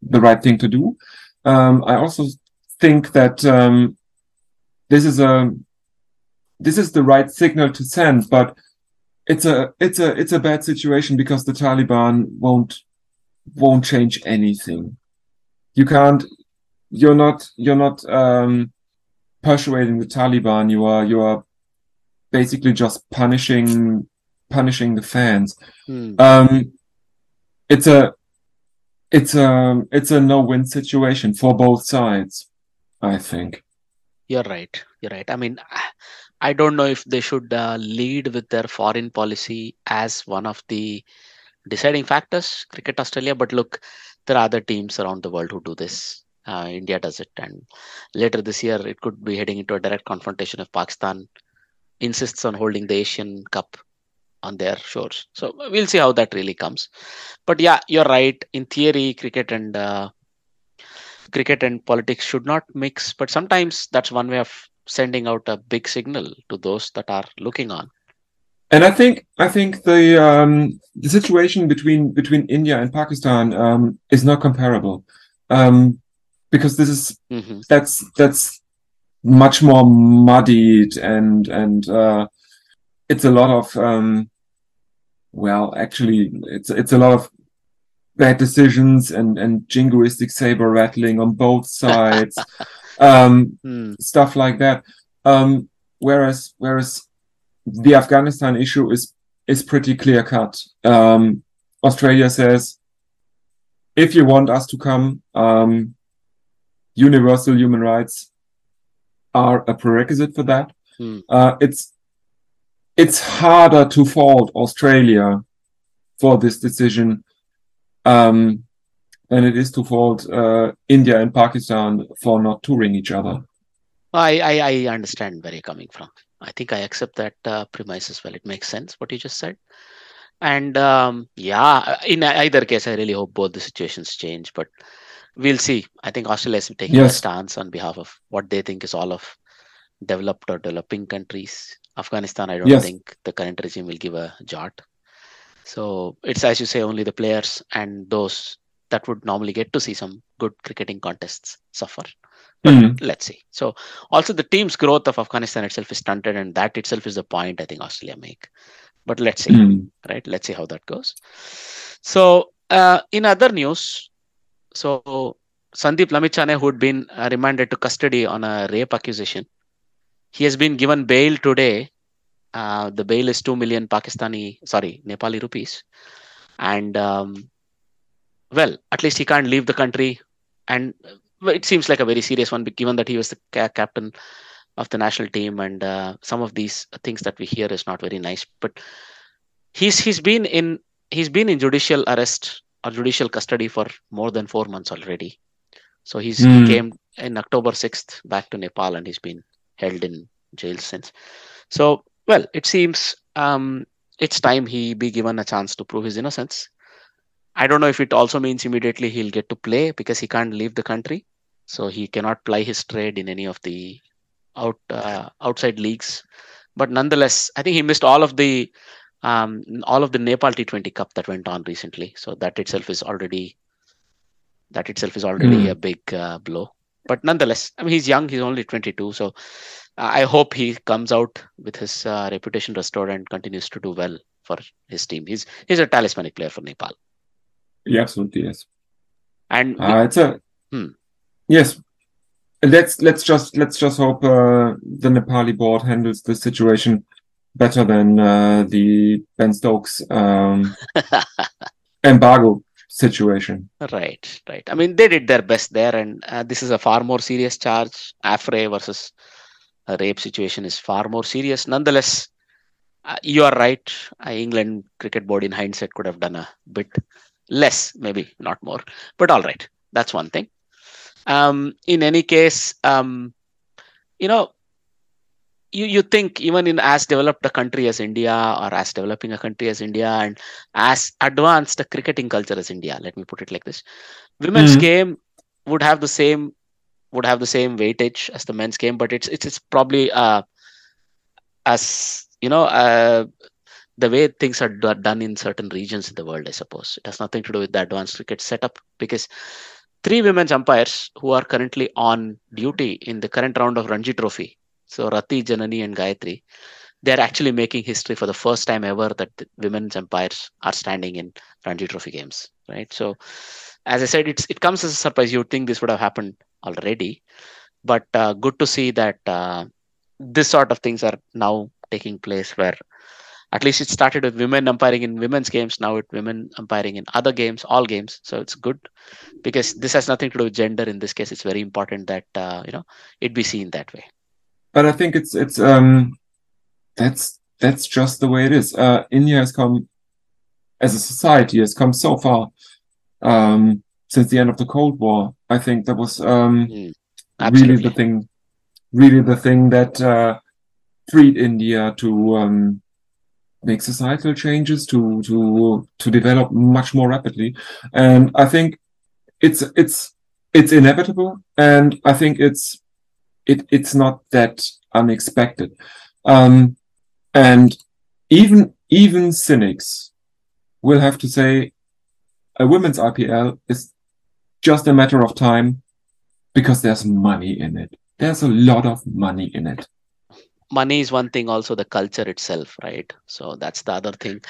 the right thing to do. Um, I also think that um, this is a this is the right signal to send, but it's a it's a it's a bad situation because the Taliban won't won't change anything. You can't. You're not. You're not um, persuading the Taliban. You are. You are basically just punishing punishing the fans. Hmm. Um, it's a it's a it's a no win situation for both sides. I think. You're right. You're right. I mean, I don't know if they should uh, lead with their foreign policy as one of the deciding factors, Cricket Australia. But look, there are other teams around the world who do this. Uh, India does it, and later this year it could be heading into a direct confrontation if Pakistan insists on holding the Asian Cup on their shores. So we'll see how that really comes. But yeah, you're right. In theory, cricket and uh, cricket and politics should not mix, but sometimes that's one way of sending out a big signal to those that are looking on. And I think I think the um, the situation between between India and Pakistan um, is not comparable um, because this is hmm that's that's much more muddied and and uh, it's a lot of um, well actually it's it's a lot of bad decisions and and jingoistic saber rattling on both sides um, Hmm. stuff like that um, whereas whereas the Afghanistan issue is is pretty clear cut um, Australia says if you want us to come um, universal human rights are a prerequisite for that. Hmm. Uh, it's it's harder to fault Australia for this decision um, than it is to fault uh, India and Pakistan for not touring each other. I, I I understand where you're coming from. I think I accept that uh, premise as well. It makes sense what you just said. And um, yeah, in either case, I really hope both the situations change. But we'll see. I think Australia is taking a stance on behalf of what they think is all of developed or developing countries. Afghanistan, I don't Yes. think the current regime will give a jot. So it's as you say, only the players and those that would normally get to see some good cricketing contests suffer. Mm. Let's see. So also the team's growth of Afghanistan itself is stunted, and that itself is the point I think Australia make. But let's see, Mm. right? Let's see how that goes. So uh, in other news, so Sandeep Lamichhane, who had been uh, remanded to custody on a rape accusation, he has been given bail today. Uh, the bail is two million Pakistani, sorry, Nepali rupees, and um, well, at least he can't leave the country. And it seems like a very serious one, given that he was the ca- captain of the national team, and uh, some of these things that we hear is not very nice. But he's he's been in he's been in judicial arrest or judicial custody for more than four months already. So he's Mm. he came in October sixth back to Nepal, and he's been held in jail since. So well, it seems um, it's time he be given a chance to prove his innocence. I don't know if it also means immediately he'll get to play because he can't leave the country, so he cannot ply his trade in any of the out uh, outside leagues. But nonetheless, I think he missed all of the um, all of the Nepal T20 Cup that went on recently. So that itself is already that itself is already Hmm. a big uh, blow. But nonetheless, I mean he's young. He's only 22, so I hope he comes out with his uh, reputation restored and continues to do well for his team. He's he's a talismanic player for Nepal. Yeah, absolutely, yes. And Uh, it's a Hmm. yes. Let's let's just let's just hope uh, the Nepali board handles the situation better than uh, the Ben Stokes um, embargo situation. Right, right. I mean, they did their best there, and uh, this is a far more serious charge. Afray versus a rape situation is far more serious. Nonetheless, uh, you are right. Uh, England cricket board, in hindsight, could have done a bit less, maybe not more. But all right, that's one thing. Um, in any case, um, you know, you you think even in as developed a country as India, or as developing a country as India, and as advanced a cricketing culture as India, let me put it like this, women's Mhm. game would have the same would have the same weightage as the men's game, but it's it's, it's probably uh, as you know uh, the way things are do- done in certain regions in the world. I suppose it has nothing to do with the advanced cricket setup because three women's umpires who are currently on duty in the current round of Ranji Trophy. So Rati, Janani, and Gayatri, they are actually making history for the first time ever that women's umpires are standing in Ranji Trophy games, right? So, as I said, it's it comes as a surprise. You would think this would have happened already, but uh, good to see that uh, this sort of things are now taking place. Where at least it started with women umpiring in women's games, now with women umpiring in other games, all games. So it's good because this has nothing to do with gender. In this case, it's very important that uh, you know it be seen that way. But I think it's it's um that's that's just the way it is. Uh, India has come as a society has come so far um, since the end of the Cold War. I think that was um, Mm, really the thing, really the thing that uh, freed India to um, make societal changes, to to to develop much more rapidly. And I think it's it's it's inevitable, and I think it's it it's not that unexpected. Um, and even even cynics will have to say a women's IPL is just a matter of time because there's money in it. There's a lot of money in it. money is one thing also the culture itself right so that's the other thing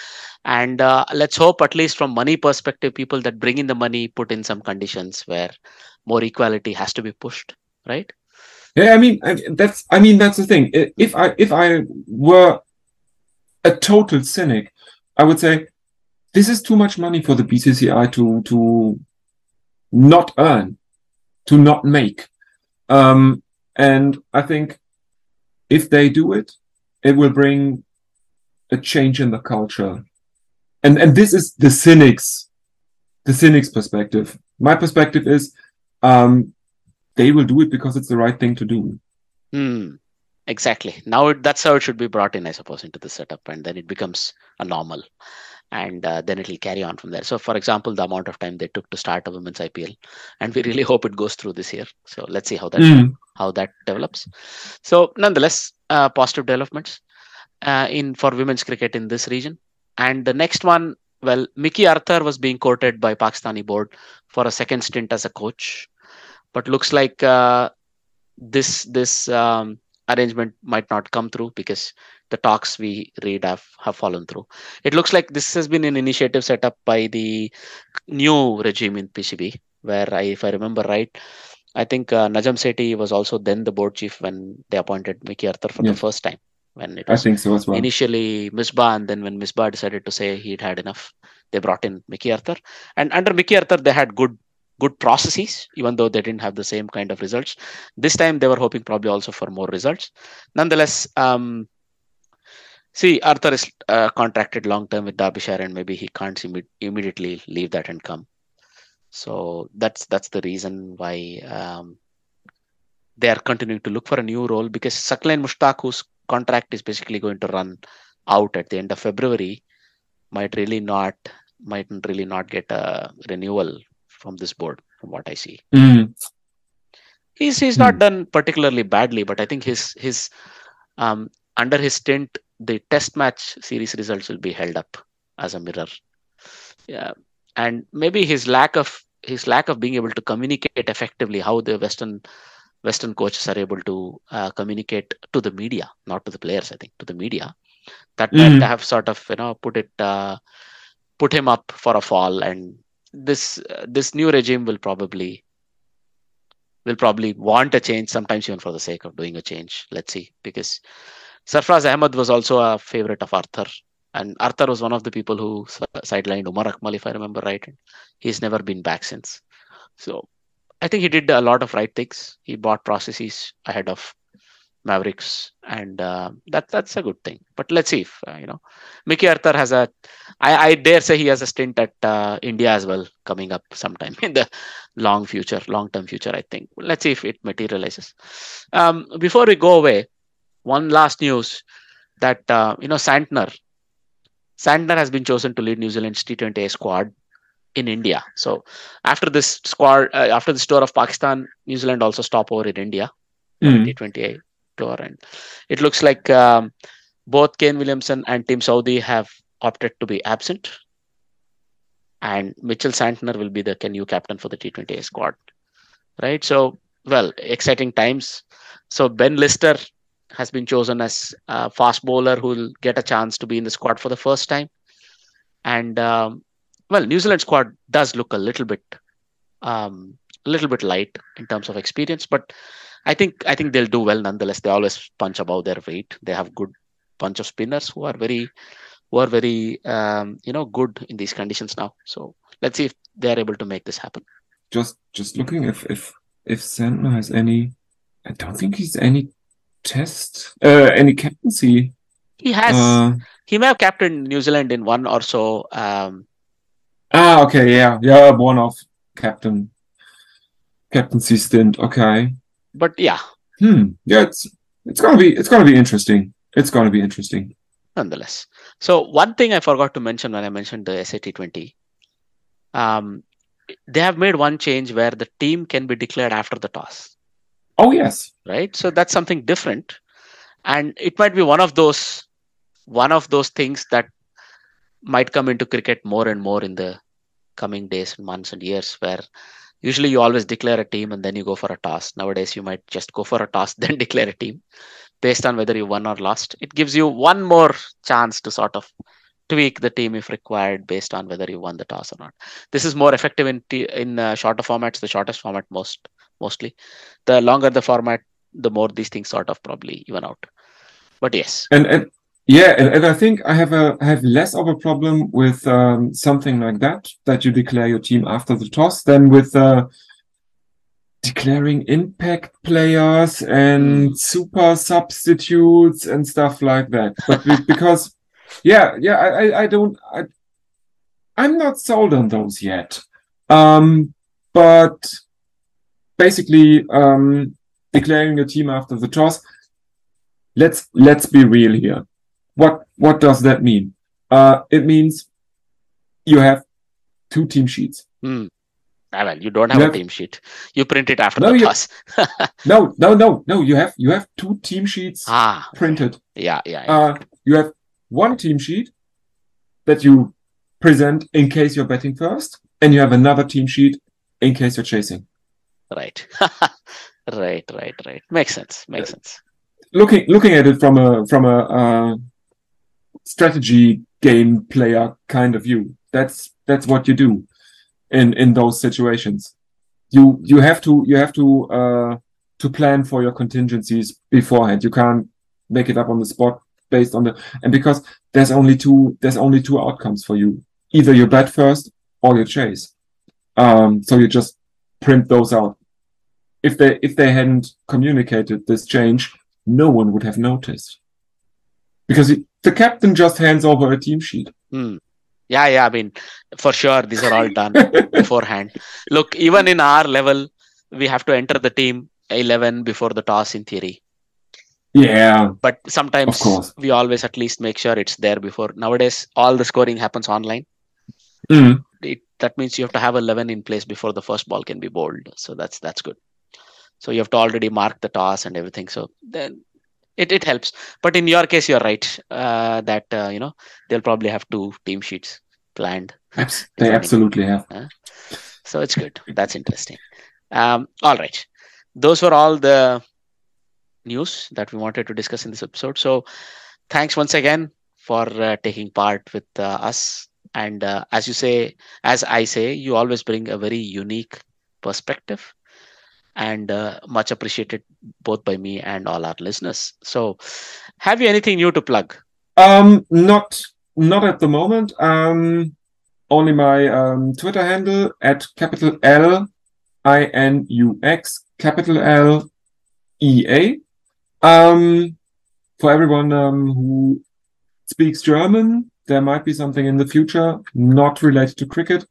and uh, let's hope at least from money perspective people that bring in the money put in some conditions where more equality has to be pushed right Yeah, I mean that's I mean that's the thing. If I if I were a total cynic, I would say this is too much money for the BCCI to to not earn, to not make. Um, and I think if they do it, it will bring a change in the culture. And and this is the cynics, the cynics perspective. My perspective is um, they will do it because it's the right thing to do. Hmm. Exactly. Now it, that's how it should be brought in, I suppose, into the setup, and then it becomes a normal, and uh, then it will carry on from there. So, for example, the amount of time they took to start a women's IPL, and we really hope it goes through this year. So let's see how that Mm. how that develops. So, nonetheless, uh, positive developments uh, in for women's cricket in this region. And the next one, well, Mickey Arthur was being courted by Pakistani board for a second stint as a coach, but looks like uh, this this um, arrangement might not come through because the talks we read have, have fallen through. It looks like this has been an initiative set up by the new regime in PCB, where I, if I remember right, I think uh, Najam Sethi was also then the board chief when they appointed Mickey Arthur for Yeah. the first time. When it I think so as well. initially Misbah, and then when Misbah decided to say he'd had enough, they brought in Mickey Arthur. And under Mickey Arthur, they had good good processes, even though they didn't have the same kind of results. This time, they were hoping probably also for more results. Nonetheless, um, see, Arthur is uh, contracted long term with Derbyshire, and maybe he can't imme- immediately leave that and come. So that's that's the reason why um, they are continuing to look for a new role because Saqlain Mushtaq, whose contract is basically going to run out at the end of February, might really not might really not get a renewal from this board, from what I see. Mm, He's he's not done particularly badly, but I think his his um, under his stint, the test match series results will be held up as a mirror. Yeah, and maybe his lack of his lack of being able to communicate effectively how the Western Western coaches are able to uh, communicate to the media, not to the players. I think to the media, that might Mhm. have sort of you know put it uh, put him up for a fall. And this uh, this new regime will probably will probably want a change sometimes even for the sake of doing a change. Let's see because Sarfraz Ahmad was also a favorite of Arthur. And Arthur was one of the people who sidelined Umar Akmal, if I remember right. He's never been back since. So I think he did a lot of right things. He bought processes ahead of Mavericks, and uh, that that's a good thing. But let's see if uh, you know Mickey Arthur has a. I, I dare say he has a stint at uh, India as well coming up sometime in the long future, long term future. I think. Let's see if it materializes. Um, before we go away, one last news that uh, you know Santner. Santner has been chosen to lead New Zealand's T20I squad in India. So after this squad, uh, after this tour of Pakistan, New Zealand also stop over in India. mm. T20I tour, and it looks like um, both Kane Williamson and Tim Southee have opted to be absent, and Mitchell Santner will be the new captain for the T20I squad. Right. So, well, exciting times. So Ben Lister has been chosen as a fast bowler who will get a chance to be in the squad for the first time, and um, well, New Zealand squad does look a little bit, um, a little bit light in terms of experience, but I think I think they'll do well nonetheless. They always punch above their weight. They have good bunch of spinners who are very who are very um, you know good in these conditions now. So let's see if they are able to make this happen. Just just looking if if if Santner has any. I don't think he's any test uh any captaincy. He has Uh, he may have captained New Zealand in one or so. Um, ah, okay, yeah, yeah, one of captain captaincy stint. Okay. But yeah, Hmm. Yeah, it's it's gonna be it's gonna be interesting. It's gonna be interesting. nonetheless. So one thing I forgot to mention when I mentioned the SAT twenty, um, they have made one change where the team can be declared after the toss. Oh yes. right so that's something different and it might be one of those one of those things that might come into cricket more and more in the coming days and months and years where usually you always declare a team and then you go for a toss. Nowadays you might just go for a toss then declare a team based on whether you won or lost. It gives you one more chance to sort of tweak the team if required based on whether you won the toss or not. This is more effective in t- in uh, shorter formats the shortest format most mostly. The longer the format the more these things sort of probably even out. But yes. And and yeah, and, and I think I have a I have less of a problem with um, something like that that you declare your team after the toss than with uh, declaring impact players and super substitutes and stuff like that. But be- because yeah, yeah, I I, I don't I I'm not sold on those yet. Um, but basically um, declaring your team after the toss let's let's be real here what what does that mean? Uh it means you have two team sheets. Hmm. Ah, well you don't have You a have- team sheet. You print it after No, the you- toss no no no no you have you have two team sheets ah. printed. Yeah yeah, yeah. uh you have one team sheet that you present in case you're betting first and you have another team sheet in case you're chasing. Right. Right right right. Makes sense makes sense. looking looking at it from a from a uh, strategy game player kind of view that's that's what you do in in those situations you you have to you have to uh, to plan for your contingencies beforehand. You can't make it up on the spot based on the and because there's only two there's only two outcomes for you. Either you bet first or you chase. Um, so you just print those out. If they if they hadn't communicated this change, no one would have noticed because the captain just hands over a team sheet. Hmm. Yeah, yeah. I mean, for sure, these are all done beforehand. Look, even in our level, we have to enter the team 11 before the toss in theory. Yeah, But sometimes we always at least make sure it's there before. Nowadays, all the scoring happens online. Mm. It, that means you have to have 11 in place before the first ball can be bowled. So that's that's good. So you have to already mark the toss and everything. So then it, it helps. But in your case, you're right uh, that uh, you know they'll probably have two team sheets planned. Abs- they absolutely have. So it's good. That's interesting. Um, all right. Those were all the news that we wanted to discuss in this episode. So thanks once again for uh, taking part with uh, us. And uh, as you say, as I say, you always bring a very unique perspective and uh, much appreciated both by me and all our listeners. So have you anything new to plug? Um, not not at the moment. Um, only my um, Twitter handle at capital L I N U X capital L E A. Um, for everyone um, who speaks German, there might be something in the future not related to cricket,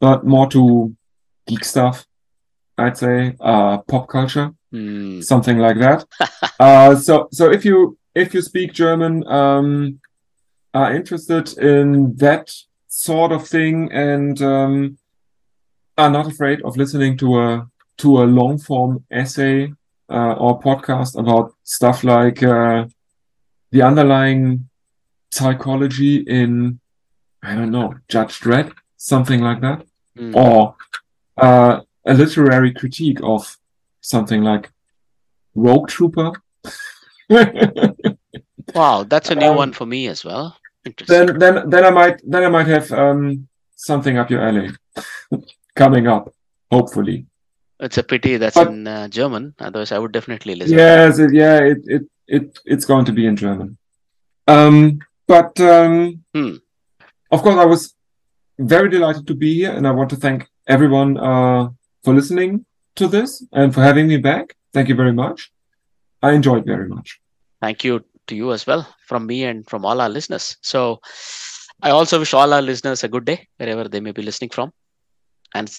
but more to geek stuff. I'd say uh, pop culture Hmm, something like that. uh, so so if you if you speak German, um, are interested in that sort of thing and um, are not afraid of listening to a to a long form essay uh, or podcast about stuff like uh, the underlying psychology in I don't know Judge Dredd, something like that hmm. or uh, a literary critique of something like Rogue Trooper. Wow, that's a new Um, one for me as well. Interesting. then, then I might, then I might have um, something up your alley coming up, hopefully. It's a pity that's But- in uh, German. Otherwise, I would definitely listen. Yes, it, yeah, it, it, it, it's going to be in German. Um, but um, Hmm. of course, I was very delighted to be here, and I want to thank everyone uh, for listening to this and for having me back. Thank you very much. I enjoyed very much. Thank you to you as well from me and from all our listeners. So, I also wish all our listeners a good day wherever they may be listening from. And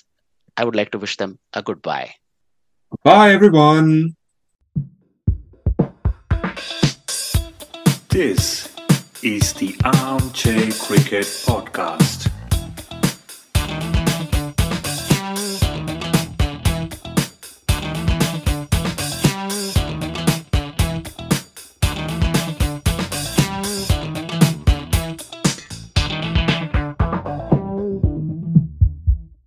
I would like to wish them a goodbye. Bye, everyone. This is the Armchair Cricket Podcast.